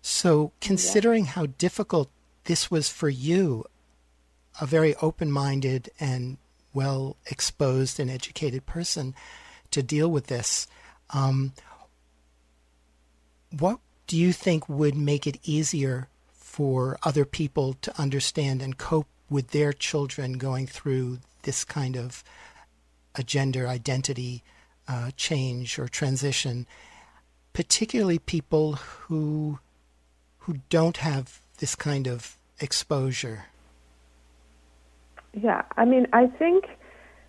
So considering yeah. how difficult this was for you, a very open-minded and well exposed and educated person to deal with this, um, what do you think would make it easier for other people to understand and cope with their children going through this kind of a gender identity uh, change or transition, particularly people who who don't have this kind of exposure? Yeah, I mean, I think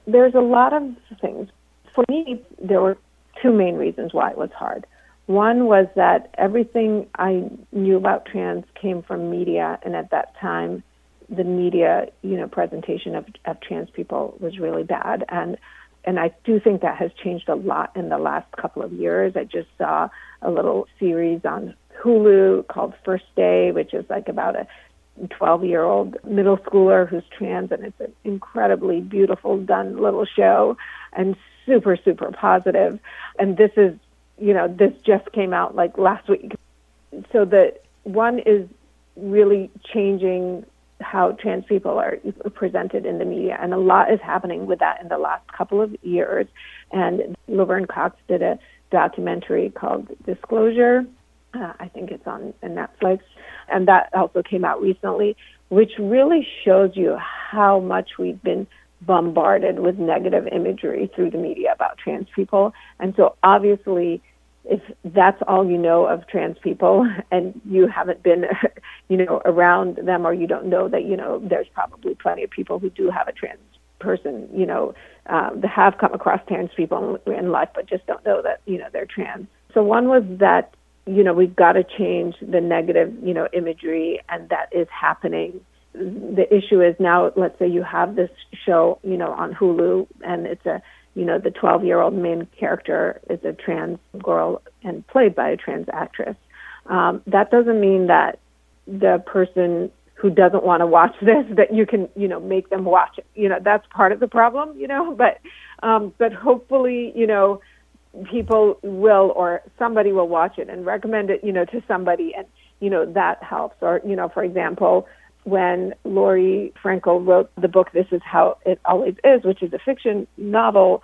there's a lot of things. For me, there were two main reasons why it was hard. One was that everything I knew about trans came from media, and at that time, the media, you know, presentation of, of trans people was really bad, and and I do think that has changed a lot in the last couple of years. I just saw a little series on Hulu called First Day, which is like about a 12 year old middle schooler who's trans, and it's an incredibly beautiful done little show and super, super positive. And this is, you know, this just came out like last week. So the one is really changing how trans people are presented in the media, and a lot is happening with that in the last couple of years. And Laverne Cox did a documentary called Disclosure. Uh, I think it's on Netflix, and that also came out recently, which really shows you how much we've been bombarded with negative imagery through the media about trans people. And so obviously, if that's all you know of trans people and you haven't been, you know, around them or you don't know that, you know, there's probably plenty of people who do have a trans person, you know, um, that have come across trans people in life but just don't know that, you know, they're trans. So one was that, you know, we've got to change the negative, you know, imagery and that is happening. The issue is now let's say you have this show you know on hulu and it's a you know the 12 year old main character is a trans girl and played by a trans actress. Um, that doesn't mean that the person who doesn't want to watch this that you can you know make them watch it. You know that's part of the problem you know but um but hopefully you know people will or somebody will watch it and recommend it you know to somebody. And you know that helps. Or you know for example when Laurie Frankel wrote the book This Is How It Always Is, which is a fiction novel,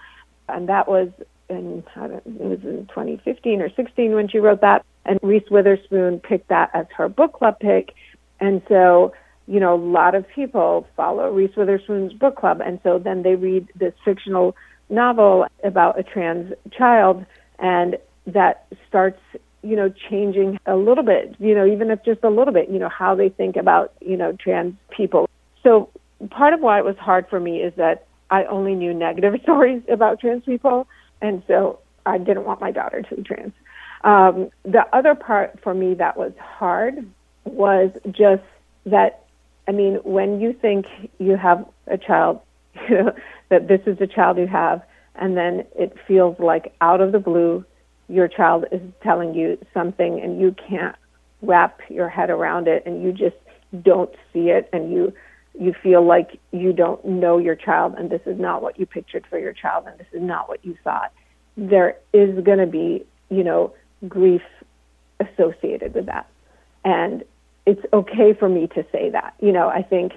and that was in it was in 2015 or 16 when she wrote that, and Reese Witherspoon picked that as her book club pick, and so you know a lot of people follow Reese Witherspoon's book club, and so then they read this fictional novel about a trans child, and that starts you know, changing a little bit, you know, even if just a little bit, you know, how they think about, you know, trans people. So part of why it was hard for me is that I only knew negative stories about trans people. And so I didn't want my daughter to be trans. Um, the other part for me that was hard was just that, I mean, when you think you have a child, you know, that this is the child you have, and then it feels like out of the blue, your child is telling you something and you can't wrap your head around it and you just don't see it and you you feel like you don't know your child and this is not what you pictured for your child and this is not what you thought. There is going to be you know grief associated with that. And it's okay for me to say that. You know i think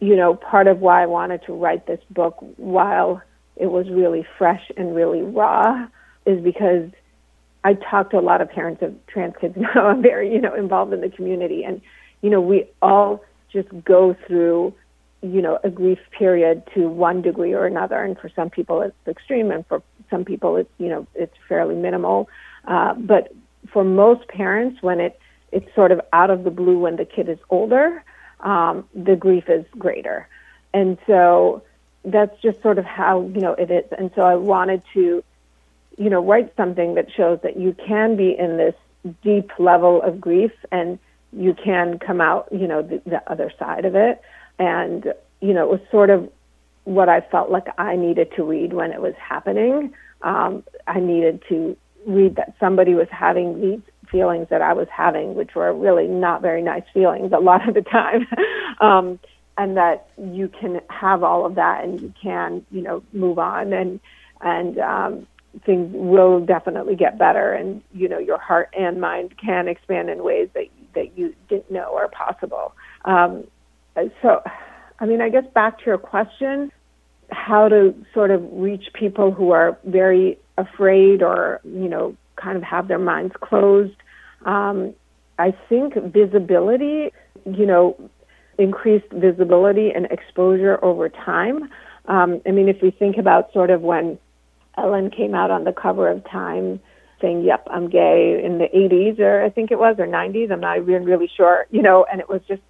you know part of why i wanted to write this book while it was really fresh and really raw is because I talk to a lot of parents of trans kids now. I'm very, you know, involved in the community and you know, we all just go through, you know, a grief period to one degree or another. And for some people it's extreme and for some people it's, you know, it's fairly minimal. Uh, but for most parents, when it, it's sort of out of the blue when the kid is older, um, the grief is greater. And so that's just sort of how, you know, it is. And so I wanted to, you know, write something that shows that you can be in this deep level of grief and you can come out, you know, the, the other side of it. And, you know, it was sort of what I felt like I needed to read when it was happening. Um, I needed to read that somebody was having these feelings that I was having, which were really not very nice feelings a lot of the time. um, and that you can have all of that and you can, you know, move on and, and, um, things will definitely get better and, you know, your heart and mind can expand in ways that that you didn't know are possible. Um, so, I mean, I guess back to your question, how to sort of reach people who are very afraid or, you know, kind of have their minds closed. Um, I think visibility, you know, increased visibility and exposure over time. Um, I mean, if we think about sort of when Ellen came out on the cover of Time saying, "Yep, I'm gay" in the 80s or I think it was or 90s. I'm not even really sure, you know. And it was just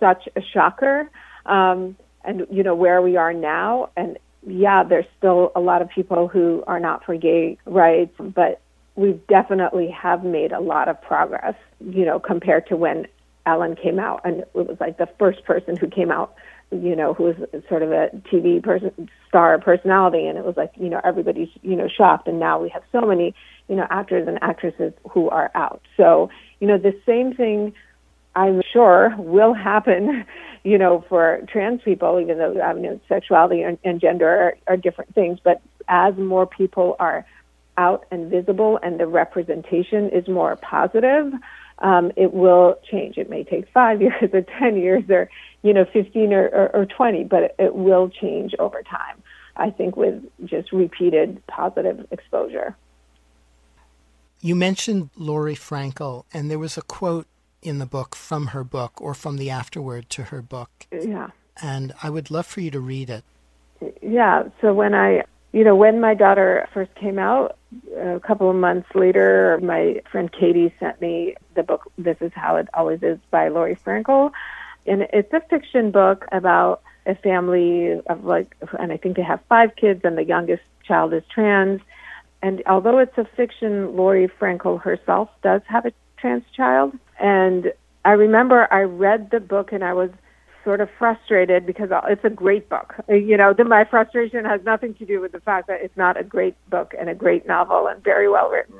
such a shocker. Um, and you know where we are now, and yeah, there's still a lot of people who are not for gay rights, but we definitely have made a lot of progress, you know, compared to when Ellen came out, and it was like the first person who came out you know, who was sort of a TV person, star personality, and it was like, you know, everybody's, you know, shocked. And now we have so many, you know, actors and actresses who are out. So, you know, the same thing, I'm sure, will happen, you know, for trans people, even though I mean, sexuality and, and gender are, are different things. But as more people are out and visible, and the representation is more positive, um, it will change. It may take five years or 10 years or, you know, 15 or, or, or 20, but it, it will change over time, I think, with just repeated positive exposure. You mentioned Laurie Frankel, and there was a quote in the book from her book or from the afterword to her book. Yeah. And I would love for you to read it. Yeah. So when I you know, when my daughter first came out, a couple of months later, my friend Katie sent me the book This Is How It Always Is by Laurie Frankel. And it's a fiction book about a family of like, and I think they have five kids, and the youngest child is trans. And although it's a fiction, Laurie Frankel herself does have a trans child. And I remember I read the book and I was sort of frustrated because it's a great book. Uh, you know, the, my frustration has nothing to do with the fact that it's not a great book and a great novel and very well written.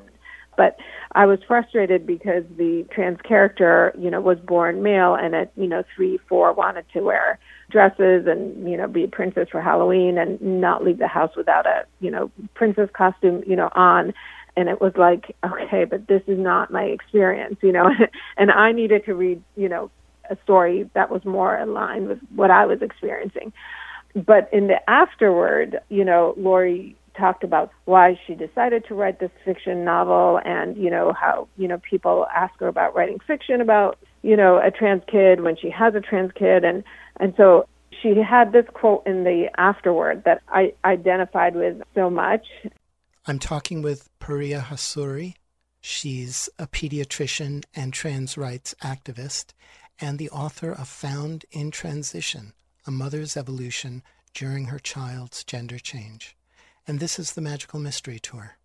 But I was frustrated because the trans character, you know, was born male and at, you know, three, four wanted to wear dresses and, you know, be a princess for Halloween and not leave the house without a, you know, princess costume, you know, on and it was like okay but this is not my experience you know and i needed to read you know a story that was more in line with what I was experiencing. But in the afterword, you know, Laurie talked about why she decided to write this fiction novel and, you know, how, you know, people ask her about writing fiction about, you know, a trans kid when she has a trans kid and and so she had this quote in the afterword that I identified with so much. I'm talking with Paria Hassouri. She's a pediatrician and trans rights activist, and the author of Found in Transition A Mother's Evolution During Her Child's Gender Change. And this is the Magical Mystery Tour.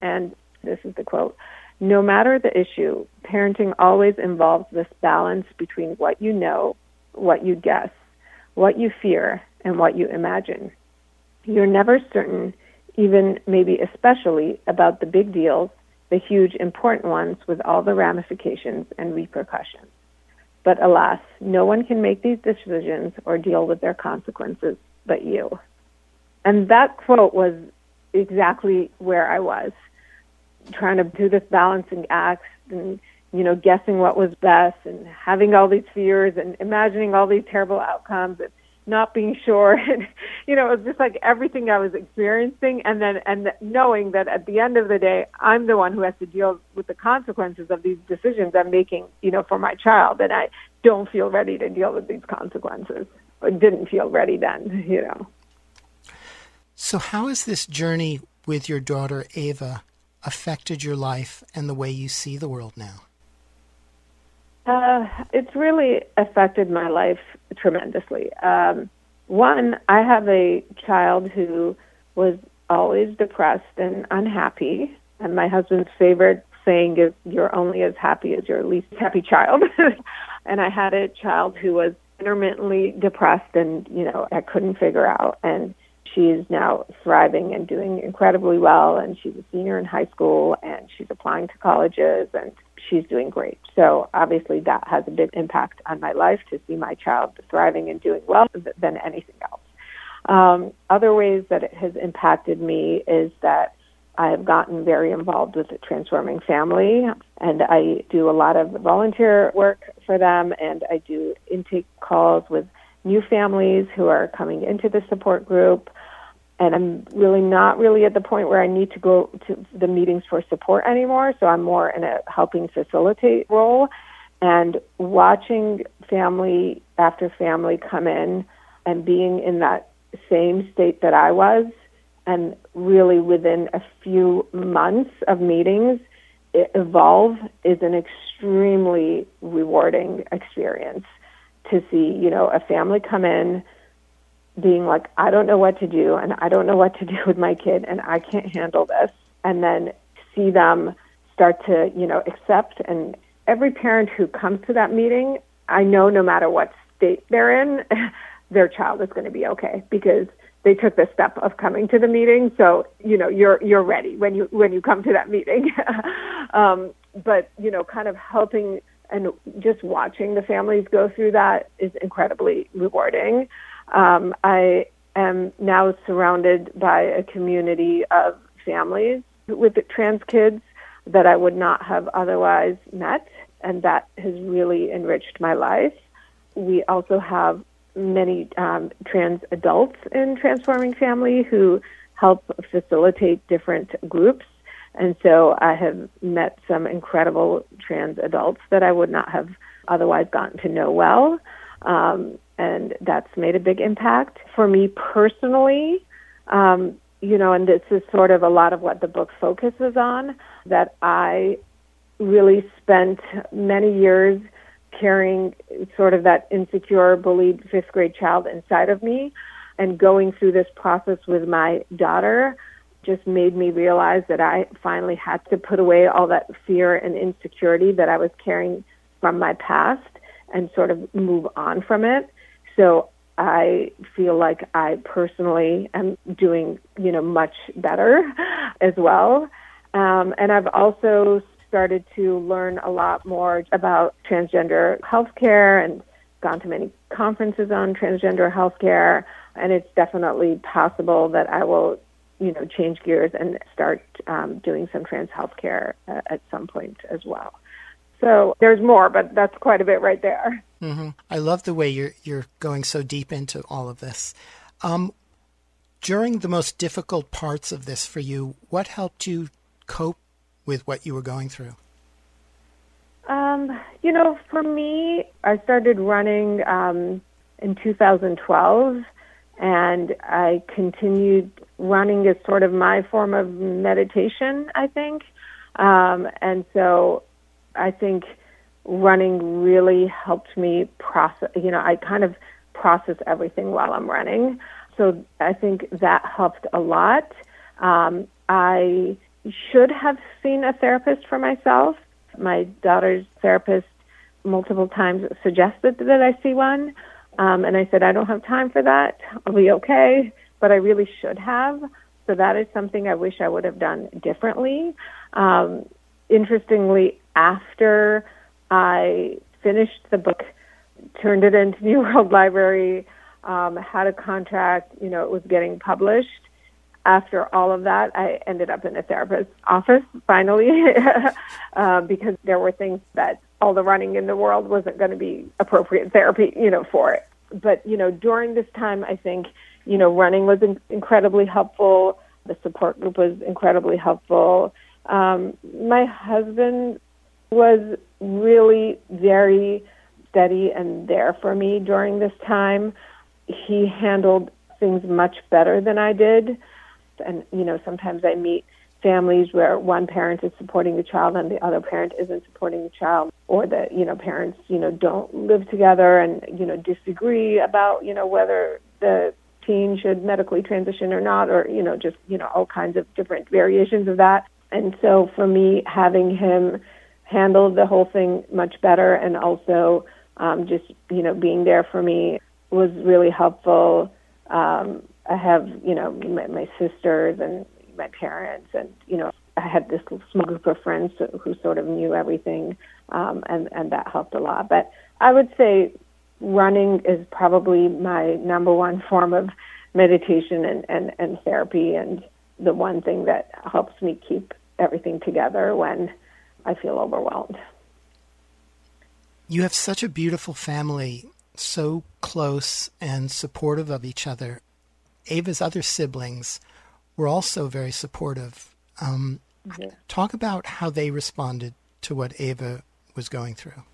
And This is the quote. No matter the issue, parenting always involves this balance between what you know, what you guess, what you fear, and what you imagine. You're never certain, even maybe especially, about the big deals, the huge important ones with all the ramifications and repercussions. But alas, no one can make these decisions or deal with their consequences but you. And that quote was exactly where I was, trying to do this balancing act and, you know, guessing what was best and having all these fears and imagining all these terrible outcomes and not being sure. And, you know, it was just like everything I was experiencing. And then, and knowing that at the end of the day, I'm the one who has to deal with the consequences of these decisions I'm making, you know, for my child. And I don't feel ready to deal with these consequences or didn't feel ready then, you know. So, how has this journey with your daughter Ava affected your life and the way you see the world now? Uh, it's really affected my life tremendously. Um, one, I have a child who was always depressed and unhappy, and my husband's favorite saying is, You're only as happy as your least happy child. and I had a child who was intermittently depressed and, you know, I couldn't figure out. And she is now thriving and doing incredibly well and she's a senior in high school and she's applying to colleges and she's doing great. So obviously that has a big impact on my life to see my child thriving and doing well than anything else. Um, other ways that it has impacted me is that I have gotten very involved with Transforming Family, and I do a lot of volunteer work for them, and I do intake calls with new families who are coming into the support group and I'm really not really at the point where I need to go to the meetings for support anymore. So I'm more in a helping facilitate role and watching family after family come in and being in that same state that I was and really within a few months of meetings it evolve is an extremely rewarding experience to see, you know, a family come in being like, I don't know what to do, and I don't know what to do with my kid, and I can't handle this, and then see them start to, you know, accept. And every parent who comes to that meeting, I know no matter what state they're in, their child is going to be okay because they took the step of coming to the meeting. So you know, you're you're ready when you when you come to that meeting. um, but you know, kind of helping and just watching the families go through that is incredibly rewarding. Um, I am now surrounded by a community of families with trans kids that I would not have otherwise met, and that has really enriched my life. We also have many um, trans adults in Transforming Family who help facilitate different groups. And so I have met some incredible trans adults that I would not have otherwise gotten to know well. Um, and that's made a big impact. For me personally, um, you know, and this is sort of a lot of what the book focuses on, that I really spent many years carrying sort of that insecure, bullied fifth grade child inside of me. And going through this process with my daughter just made me realize that I finally had to put away all that fear and insecurity that I was carrying from my past and sort of move on from it. So I feel like I personally am doing, you know, much better as well. Um, and I've also started to learn a lot more about transgender healthcare and gone to many conferences on transgender healthcare. And it's definitely possible that I will, you know, change gears and start um, doing some trans healthcare uh, at some point as well. So there's more, but that's quite a bit right there. Mm-hmm. I love the way you're you're going so deep into all of this. Um, during the most difficult parts of this for you, what helped you cope with what you were going through? Um, you know, for me, I started running um, in 2012, and I continued running as sort of my form of meditation, I think. Um, and so I think running really helped me process, you know, I kind of process everything while I'm running. So I think that helped a lot. Um, I should have seen a therapist for myself. My daughter's therapist multiple times suggested that I see one. Um, and I said, I don't have time for that. I'll be okay. But I really should have. So that is something I wish I would have done differently. Um, interestingly, after I finished the book, turned it into New World Library, um, had a contract, you know, it was getting published. After all of that, I ended up in a therapist's office finally uh, because there were things that all the running in the world wasn't going to be appropriate therapy, you know, for it. But, you know, during this time, I think, you know, running was in- incredibly helpful. The support group was incredibly helpful. Um, my husband was really very steady and there for me during this time. He handled things much better than I did. And, you know, sometimes I meet families where one parent is supporting the child and the other parent isn't supporting the child or that you know parents you know don't live together and you know disagree about you know whether the teen should medically transition or not or you know just you know all kinds of different variations of that and so for me having him handle the whole thing much better and also um, just you know being there for me was really helpful um, I have you know my, my sisters and my parents, and you know, I had this small group of friends who, who sort of knew everything, um, and and that helped a lot. But I would say running is probably my number one form of meditation and, and, and therapy, and the one thing that helps me keep everything together when I feel overwhelmed. You have such a beautiful family, so close and supportive of each other. Ava's other siblings were also very supportive. Um, yeah. Talk about how they responded to what Ava was going through.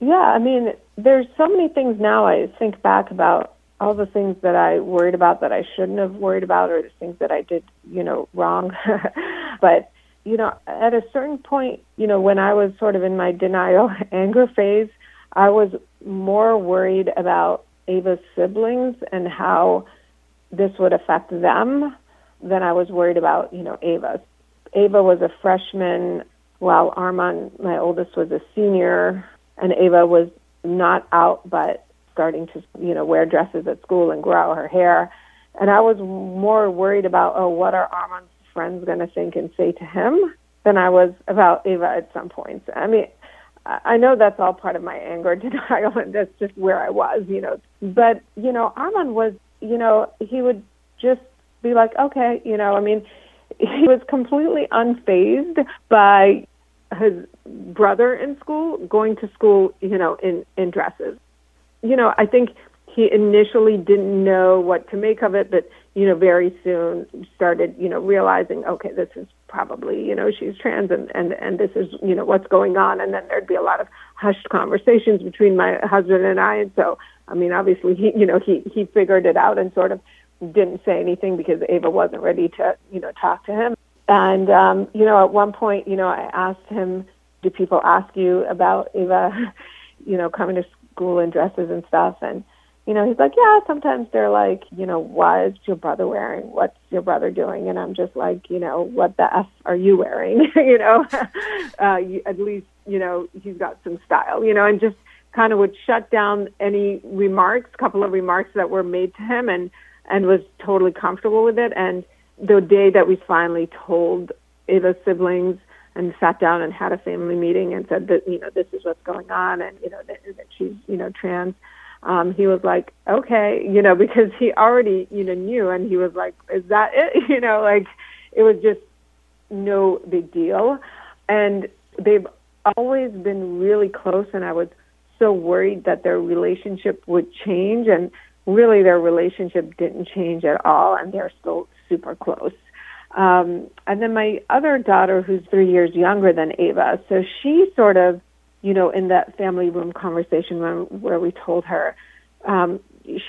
Yeah, I mean, there's so many things now I think back about all the things that I worried about that I shouldn't have worried about or the things that I did, you know, wrong. but, you know, at a certain point, you know, when I was sort of in my denial anger phase, I was more worried about Ava's siblings and how this would affect them than I was worried about, you know, Ava. Ava was a freshman while Armand, my oldest, was a senior, and Ava was not out but starting to, you know, wear dresses at school and grow her hair. And I was more worried about, oh, what are Armand's friends going to think and say to him than I was about Ava at some points. I mean, I know that's all part of my anger denial, and that's just where I was, you know. But, you know, Armand was, you know, he would just be like, okay, you know, I mean, he was completely unfazed by his brother in school going to school, you know, in in dresses. You know, I think he initially didn't know what to make of it, but you know, very soon started, you know, realizing, okay, this is probably, you know, she's trans and and and this is, you know, what's going on, and then there'd be a lot of hushed conversations between my husband and I, and so, I mean, obviously, he, you know, he he figured it out and sort of didn't say anything because Ava wasn't ready to, you know, talk to him. And um, you know, at one point, you know, I asked him, "Do people ask you about Ava, you know, coming to school in dresses and stuff?" And you know, he's like, "Yeah, sometimes they're like, you know, what is your brother wearing? What's your brother doing?" And I'm just like, you know, what the f are you wearing? you know, uh, you, at least you know he's got some style, you know, and just kind of would shut down any remarks, couple of remarks that were made to him, and and was totally comfortable with it. And the day that we finally told Ava's siblings and sat down and had a family meeting and said that you know this is what's going on and you know that, that she's you know trans um he was like okay you know because he already you know knew and he was like is that it you know like it was just no big deal and they've always been really close and i was so worried that their relationship would change and really their relationship didn't change at all, and they're still super close. Um, and then my other daughter, who's three years younger than Ava, so she sort of, you know, in that family room conversation where we told her, um,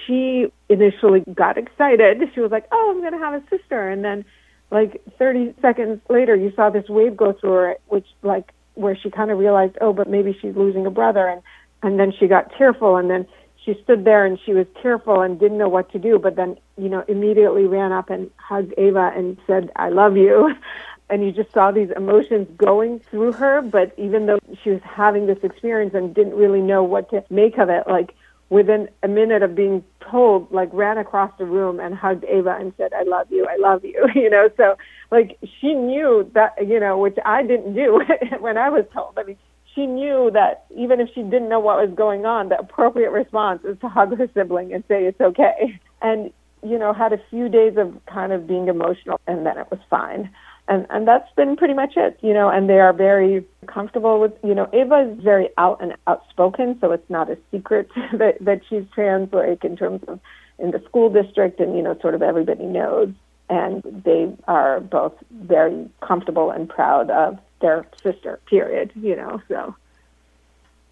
she initially got excited. She was like, "Oh, I'm going to have a sister," and then, like 30 seconds later, you saw this wave go through her, which like where she kind of realized, "Oh, but maybe she's losing a brother," and and then she got tearful, and then she stood there and she was tearful and didn't know what to do, but then, you know, immediately ran up and hugged Ava and said, I love you. and you just saw these emotions going through her. But even though she was having this experience and didn't really know what to make of it, like within a minute of being told, like ran across the room and hugged Ava and said, I love you, I love you, you know, so like she knew that, you know, which I didn't do when I was told. I mean, she knew that even if she didn't know what was going on, the appropriate response is to hug her sibling and say it's okay. And, you know, had a few days of kind of being emotional and then it was fine and and that's been pretty much it you know and they are very comfortable with you know ava is very out and outspoken so it's not a secret that that she's trans like in terms of in the school district and you know sort of everybody knows. And they are both very comfortable and proud of their sister period you know so.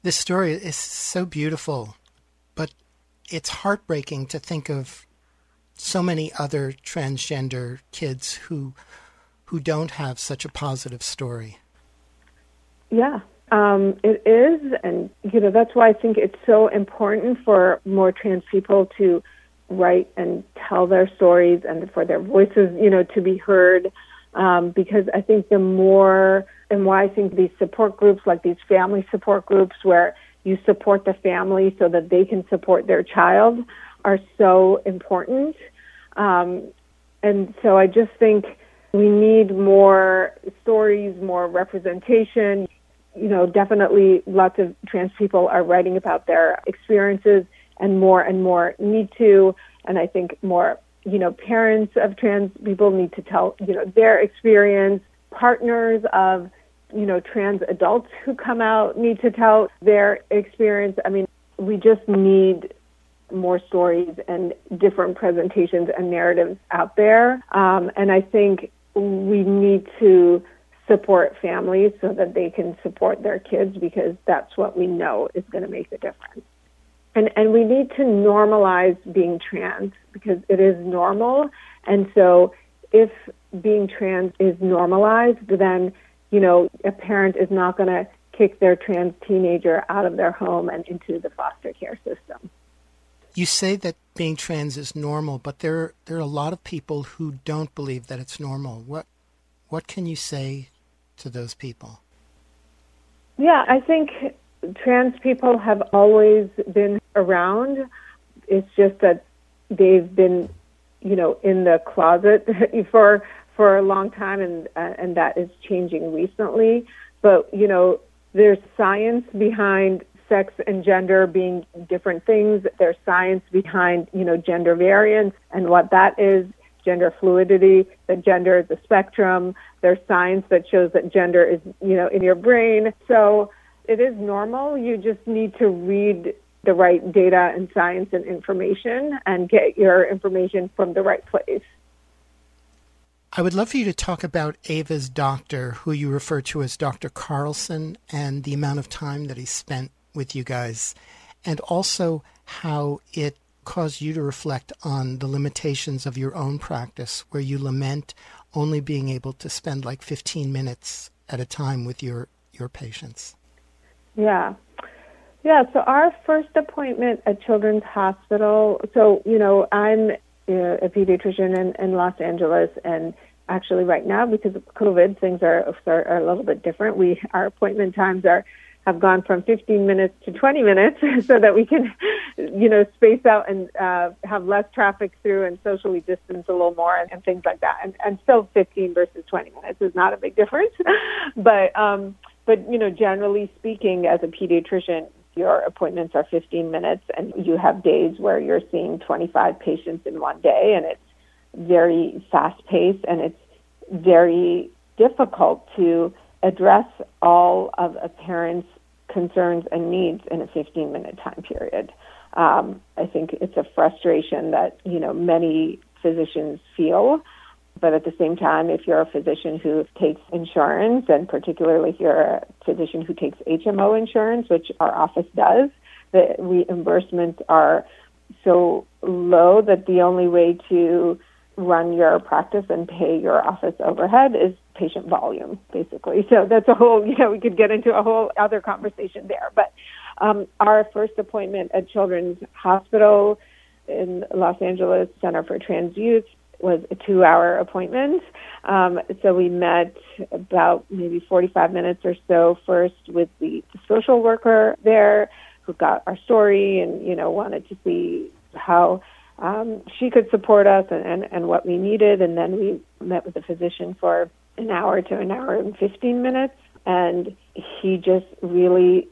This story is so beautiful but it's heartbreaking to think of so many other transgender kids who who don't have such a positive story. Yeah, um, it is, and you know that's why I think it's so important for more trans people to write and tell their stories and for their voices, you know, to be heard. Um, because I think the more, and why I think these support groups, like these family support groups, where you support the family so that they can support their child, are so important. Um, and so I just think we need more stories, more representation. You know, definitely lots of trans people are writing about their experiences and more and more need to. And I think more, you know, parents of trans people need to tell, you know, their experience. Partners of, you know, trans adults who come out need to tell their experience. I mean, we just need more stories and different presentations and narratives out there. Um, and I think we need to support families so that they can support their kids because that's what we know is going to make the difference. And and we need to normalize being trans because it is normal. And so if being trans is normalized, then you know a parent is not going to kick their trans teenager out of their home and into the foster care system. You say that being trans is normal, but there there are a lot of people who don't believe that it's normal. What what can you say to those people? Yeah, I think trans people have always been around. It's just that they've been, you know, in the closet for for a long time, and uh, and that is changing recently. But you know, there's science behind sex and gender being different things. There's science behind, you know, gender variance and what that is, gender fluidity, that gender is a spectrum. There's science that shows that gender is, you know, in your brain. So it is normal. You just need to read the right data and science and information and get your information from the right place. I would love for you to talk about Ava's doctor, who you refer to as Dr. Carlson, and the amount of time that he spent with you guys, and also how it caused you to reflect on the limitations of your own practice, where you lament only being able to spend like 15 minutes at a time with your, your patients. Yeah. Yeah, so our first appointment at Children's Hospital, so, you know, I'm a pediatrician in, in Los Angeles, and actually right now, because of COVID, things are, are, are a little bit different. We Our appointment times are have gone from 15 minutes to 20 minutes so that we can, you know, space out and uh, have less traffic through and socially distance a little more and, and things like that. And, and still 15 versus 20 minutes is not a big difference. but, um, but, you know, generally speaking, as a pediatrician, your appointments are 15 minutes and you have days where you're seeing 25 patients in one day and it's very fast paced and it's very difficult to address all of a parent's concerns and needs in a 15 minute time period. Um, I think it's a frustration that, you know, many physicians feel. But at the same time, if you're a physician who takes insurance, and particularly if you're a physician who takes HMO insurance, which our office does, the reimbursements are so low that the only way to run your practice and pay your office overhead is patient volume, basically. So that's a whole, you know, we could get into a whole other conversation there. But um, our first appointment at Children's Hospital in Los Angeles Center for Trans Youth, was a two hour appointment. Um, so we met about maybe 45 minutes or so first with the, the social worker there who got our story and, you know, wanted to see how um, she could support us and, and, and what we needed. And then we met with the physician for an hour to an hour and 15 minutes. And he just really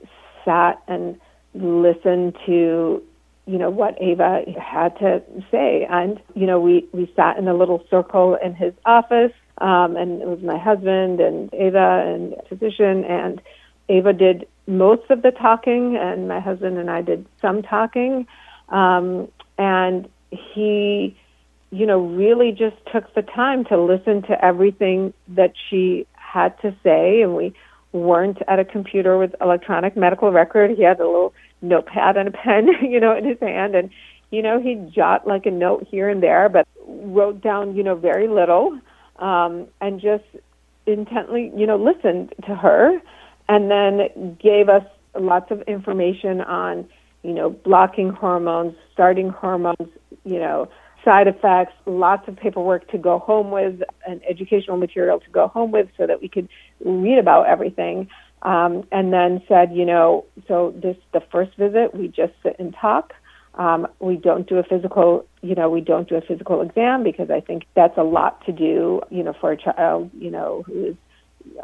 sat and listened to you know what Ava had to say, and you know we we sat in a little circle in his office, um, and it was my husband and Ava and physician, and Ava did most of the talking, and my husband and I did some talking, um, and he, you know, really just took the time to listen to everything that she had to say, and we weren't at a computer with electronic medical record. He had a little notepad and a pen, you know, in his hand, and you know he'd jot like a note here and there, but wrote down, you know, very little, um, and just intently, you know, listened to her, and then gave us lots of information on, you know, blocking hormones, starting hormones, you know, side effects, lots of paperwork to go home with, and educational material to go home with, so that we could read about everything um, and then said, you know, so this the first visit we just sit and talk. Um, we don't do a physical, you know, we don't do a physical exam because I think that's a lot to do, you know, for a child, you know, who is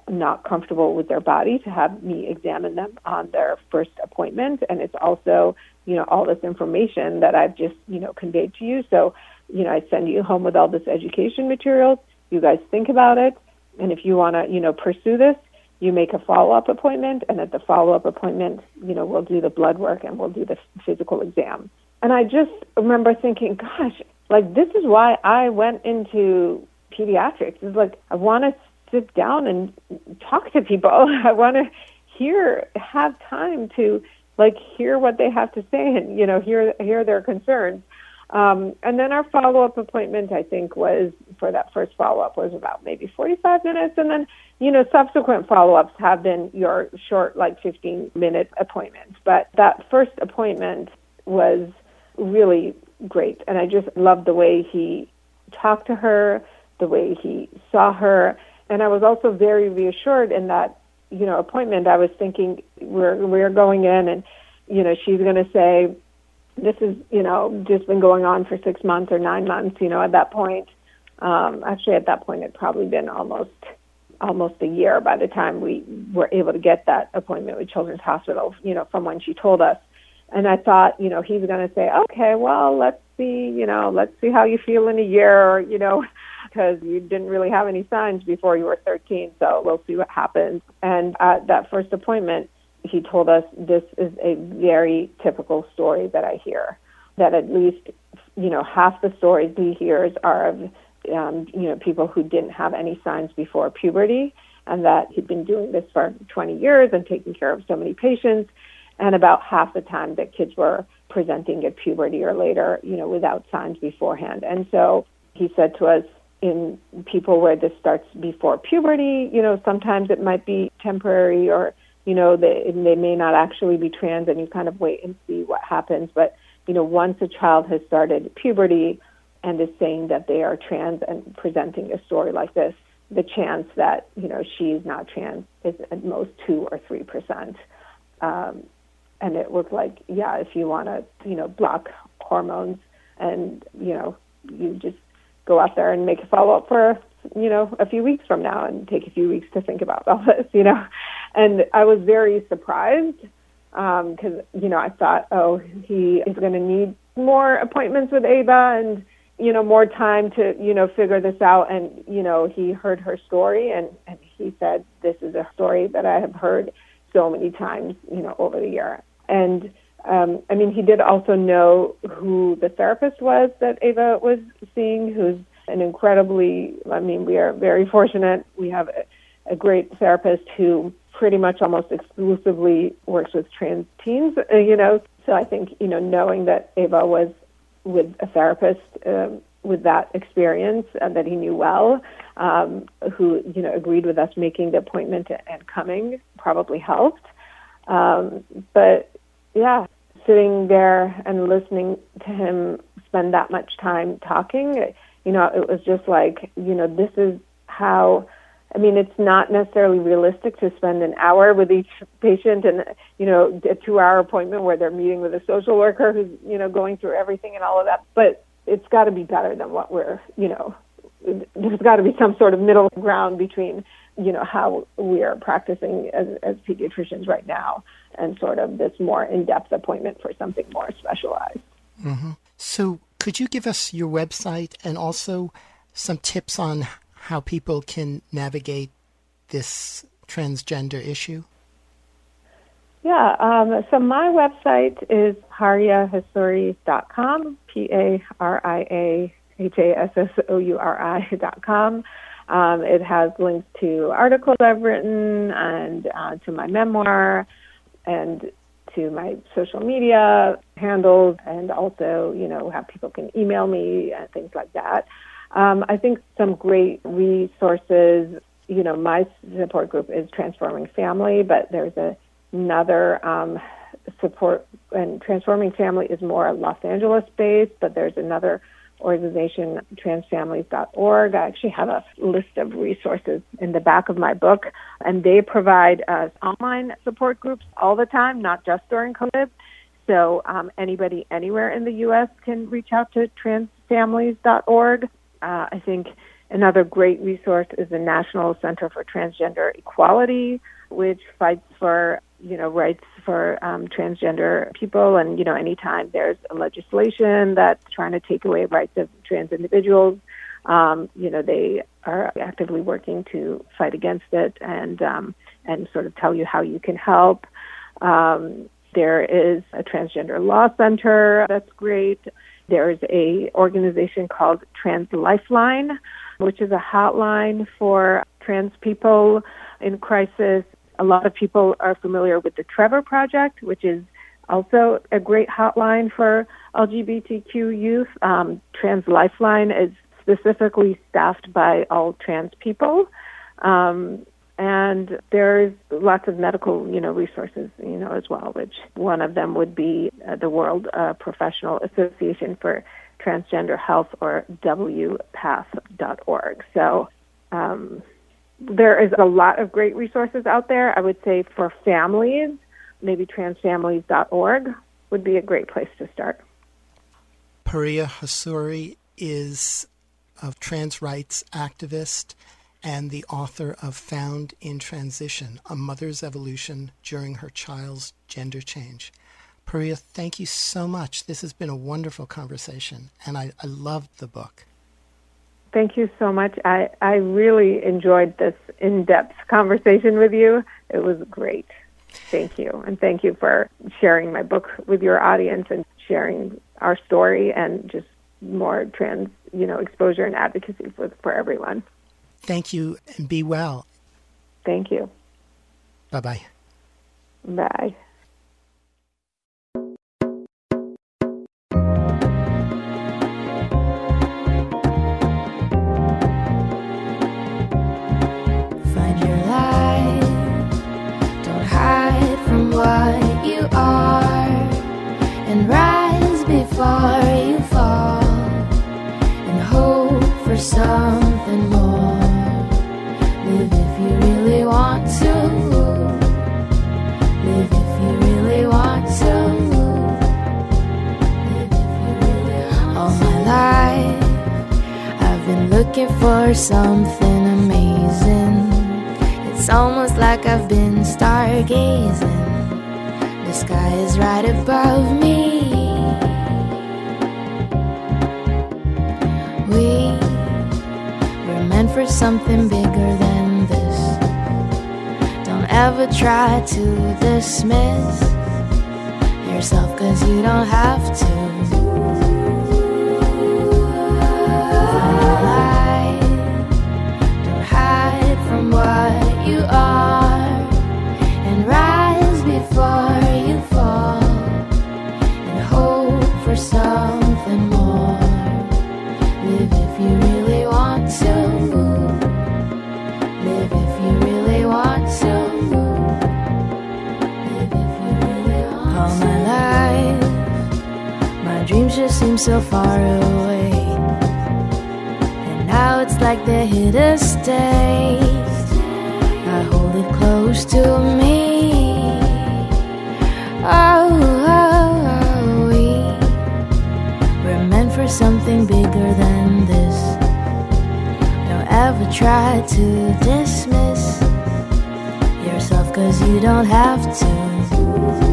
not comfortable with their body to have me examine them on their first appointment. And it's also, you know, all this information that I've just, you know, conveyed to you. So, you know, I send you home with all this education materials. You guys think about it. And if you want to, you know, pursue this, you make a follow-up appointment and at the follow-up appointment you know we'll do the blood work and we'll do the physical exam and i just remember thinking gosh like this is why i went into pediatrics is like i want to sit down and talk to people i want to hear have time to like hear what they have to say and you know hear hear their concerns um, and then our follow up appointment, I think, was for that first follow up was about maybe 45 minutes. And then, you know, subsequent follow ups have been your short, like 15 minute appointments. But that first appointment was really great. And I just loved the way he talked to her, the way he saw her. And I was also very reassured in that, you know, appointment. I was thinking we're, we're going in? And, you know, she's going to say, this is you know just been going on for six months or nine months you know at that point. Um actually at that point it'd probably been almost almost a year by the time we were able to get that appointment with children's hospital you know from when she told us. And i thought you know he's going to say okay well let's see you know let's see how you feel in a year you know because you didn't really have any signs before you were 13 so we'll see what happens and at that first appointment he told us this is a very typical story that I hear. That at least, you know, half the stories he hears are of, um, you know, people who didn't have any signs before puberty, and that he'd been doing this for 20 years and taking care of so many patients, and about half the time that kids were presenting at puberty or later, you know, without signs beforehand. And so he said to us, in people where this starts before puberty, you know, sometimes it might be temporary or you know, they, they may not actually be trans and you kind of wait and see what happens. But, you know, once a child has started puberty and is saying that they are trans and presenting a story like this, the chance that, you know, she's not trans is at most 2 or 3%. Um, and it was like, yeah, if you want to, you know, block hormones and, you know, you just go out there and make a follow up for, you know, a few weeks from now and take a few weeks to think about all this, you know and I was very surprised because um, you know I thought, oh, he is going to need more appointments with Ava and you know more time to you know figure this out. And you know he heard her story and and he said, this is a story that I have heard so many times, you know, over the year. And um, I mean, he did also know who the therapist was that Ava was seeing, who's an incredibly, I mean, we are very fortunate. We have a, a great therapist who pretty much almost exclusively works with trans teens, uh, you know. So I think, you know, knowing that Ava was with a therapist um, with that experience and that he knew well, um, who, you know, agreed with us making the appointment and coming probably helped. Um, but yeah, sitting there and listening to him spend that much time talking, you know, it was just like, you know, this is how I mean, it's not necessarily realistic to spend an hour with each patient and, you know, a two hour appointment where they're meeting with a social worker who's, you know, going through everything and all of that. But it's got to be better than what we're, you know, there's got to be some sort of middle ground between, you know, how we are practicing as, as pediatricians right now and sort of this more in depth appointment for something more specialized. Mm-hmm. So, could you give us your website and also some tips on how people can navigate this transgender issue? Yeah, um, so my website is pariahassouri.com, P A R I A H A S S O U R I.com. Um, it has links to articles I've written and uh, to my memoir and to my social media handles, and also, you know, how people can email me and things like that. Um, I think some great resources. You know, my support group is Transforming Family, but there's a, another um, support, and Transforming Family is more Los Angeles based, but there's another organization, transfamilies.org. I actually have a list of resources in the back of my book, and they provide uh, online support groups all the time, not just during COVID. So um, anybody anywhere in the U.S. can reach out to transfamilies.org. Uh, I think another great resource is the National Center for Transgender Equality, which fights for you know rights for um, transgender people. And you know, anytime there's a legislation that's trying to take away rights of trans individuals, um, you know, they are actively working to fight against it and um, and sort of tell you how you can help. Um, there is a transgender law center that's great. There's a organization called Trans Lifeline, which is a hotline for trans people in crisis. A lot of people are familiar with the Trevor Project, which is also a great hotline for LGBTQ youth. Um, trans Lifeline is specifically staffed by all trans people. Um, and there's lots of medical, you know, resources, you know, as well. Which one of them would be uh, the World uh, Professional Association for Transgender Health, or WPATH.org. So um, there is a lot of great resources out there. I would say for families, maybe transfamilies.org would be a great place to start. Paria Hassouri is a trans rights activist and the author of Found in Transition A Mother's Evolution During Her Child's Gender Change. Paria, thank you so much. This has been a wonderful conversation, and I, I loved the book. Thank you so much. I, I really enjoyed this in depth conversation with you. It was great. Thank you. And thank you for sharing my book with your audience and sharing our story and just more trans, you know, exposure and advocacy for, for everyone. Thank you and be well. Thank you. Bye bye bye. Something more. Live if you really want to. Live if you really want to. Live if you really want All my life, I've been looking for something amazing. It's almost like I've been stargazing. The sky is right above me. We for something bigger than this. Don't ever try to dismiss yourself, cause you don't have to. Seem so far away. And now it's like they're here to stay. I hold it close to me. Oh, oh, oh, we we're meant for something bigger than this. Don't ever try to dismiss yourself, cause you don't have to.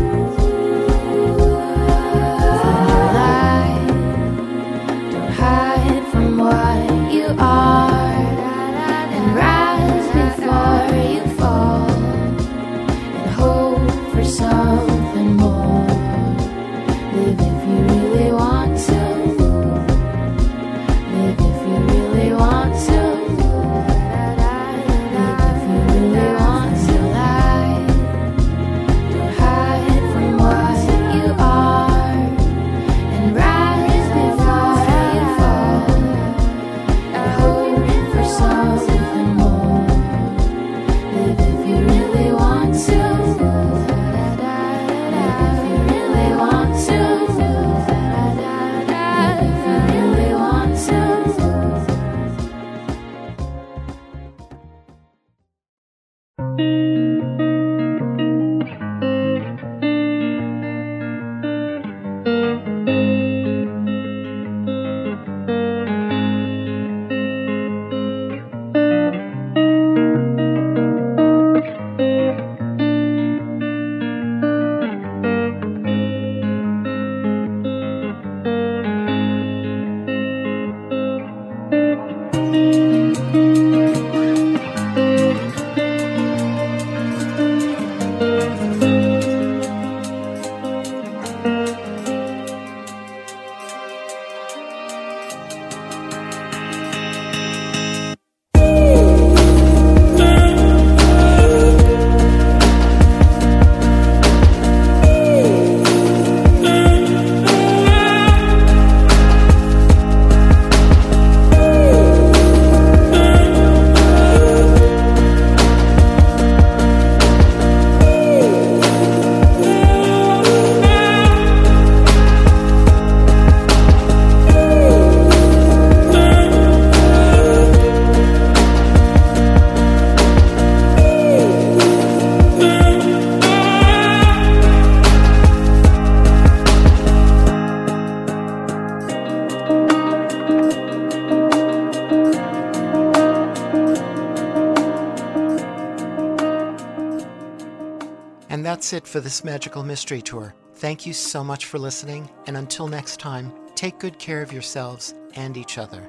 That's it for this Magical Mystery Tour. Thank you so much for listening, and until next time, take good care of yourselves and each other.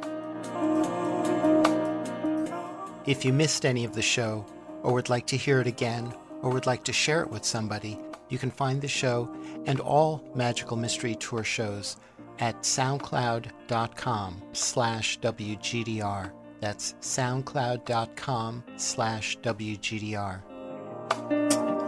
If you missed any of the show, or would like to hear it again, or would like to share it with somebody, you can find the show and all Magical Mystery Tour shows at soundcloud.com slash WGDR. That's soundcloud.com slash WGDR.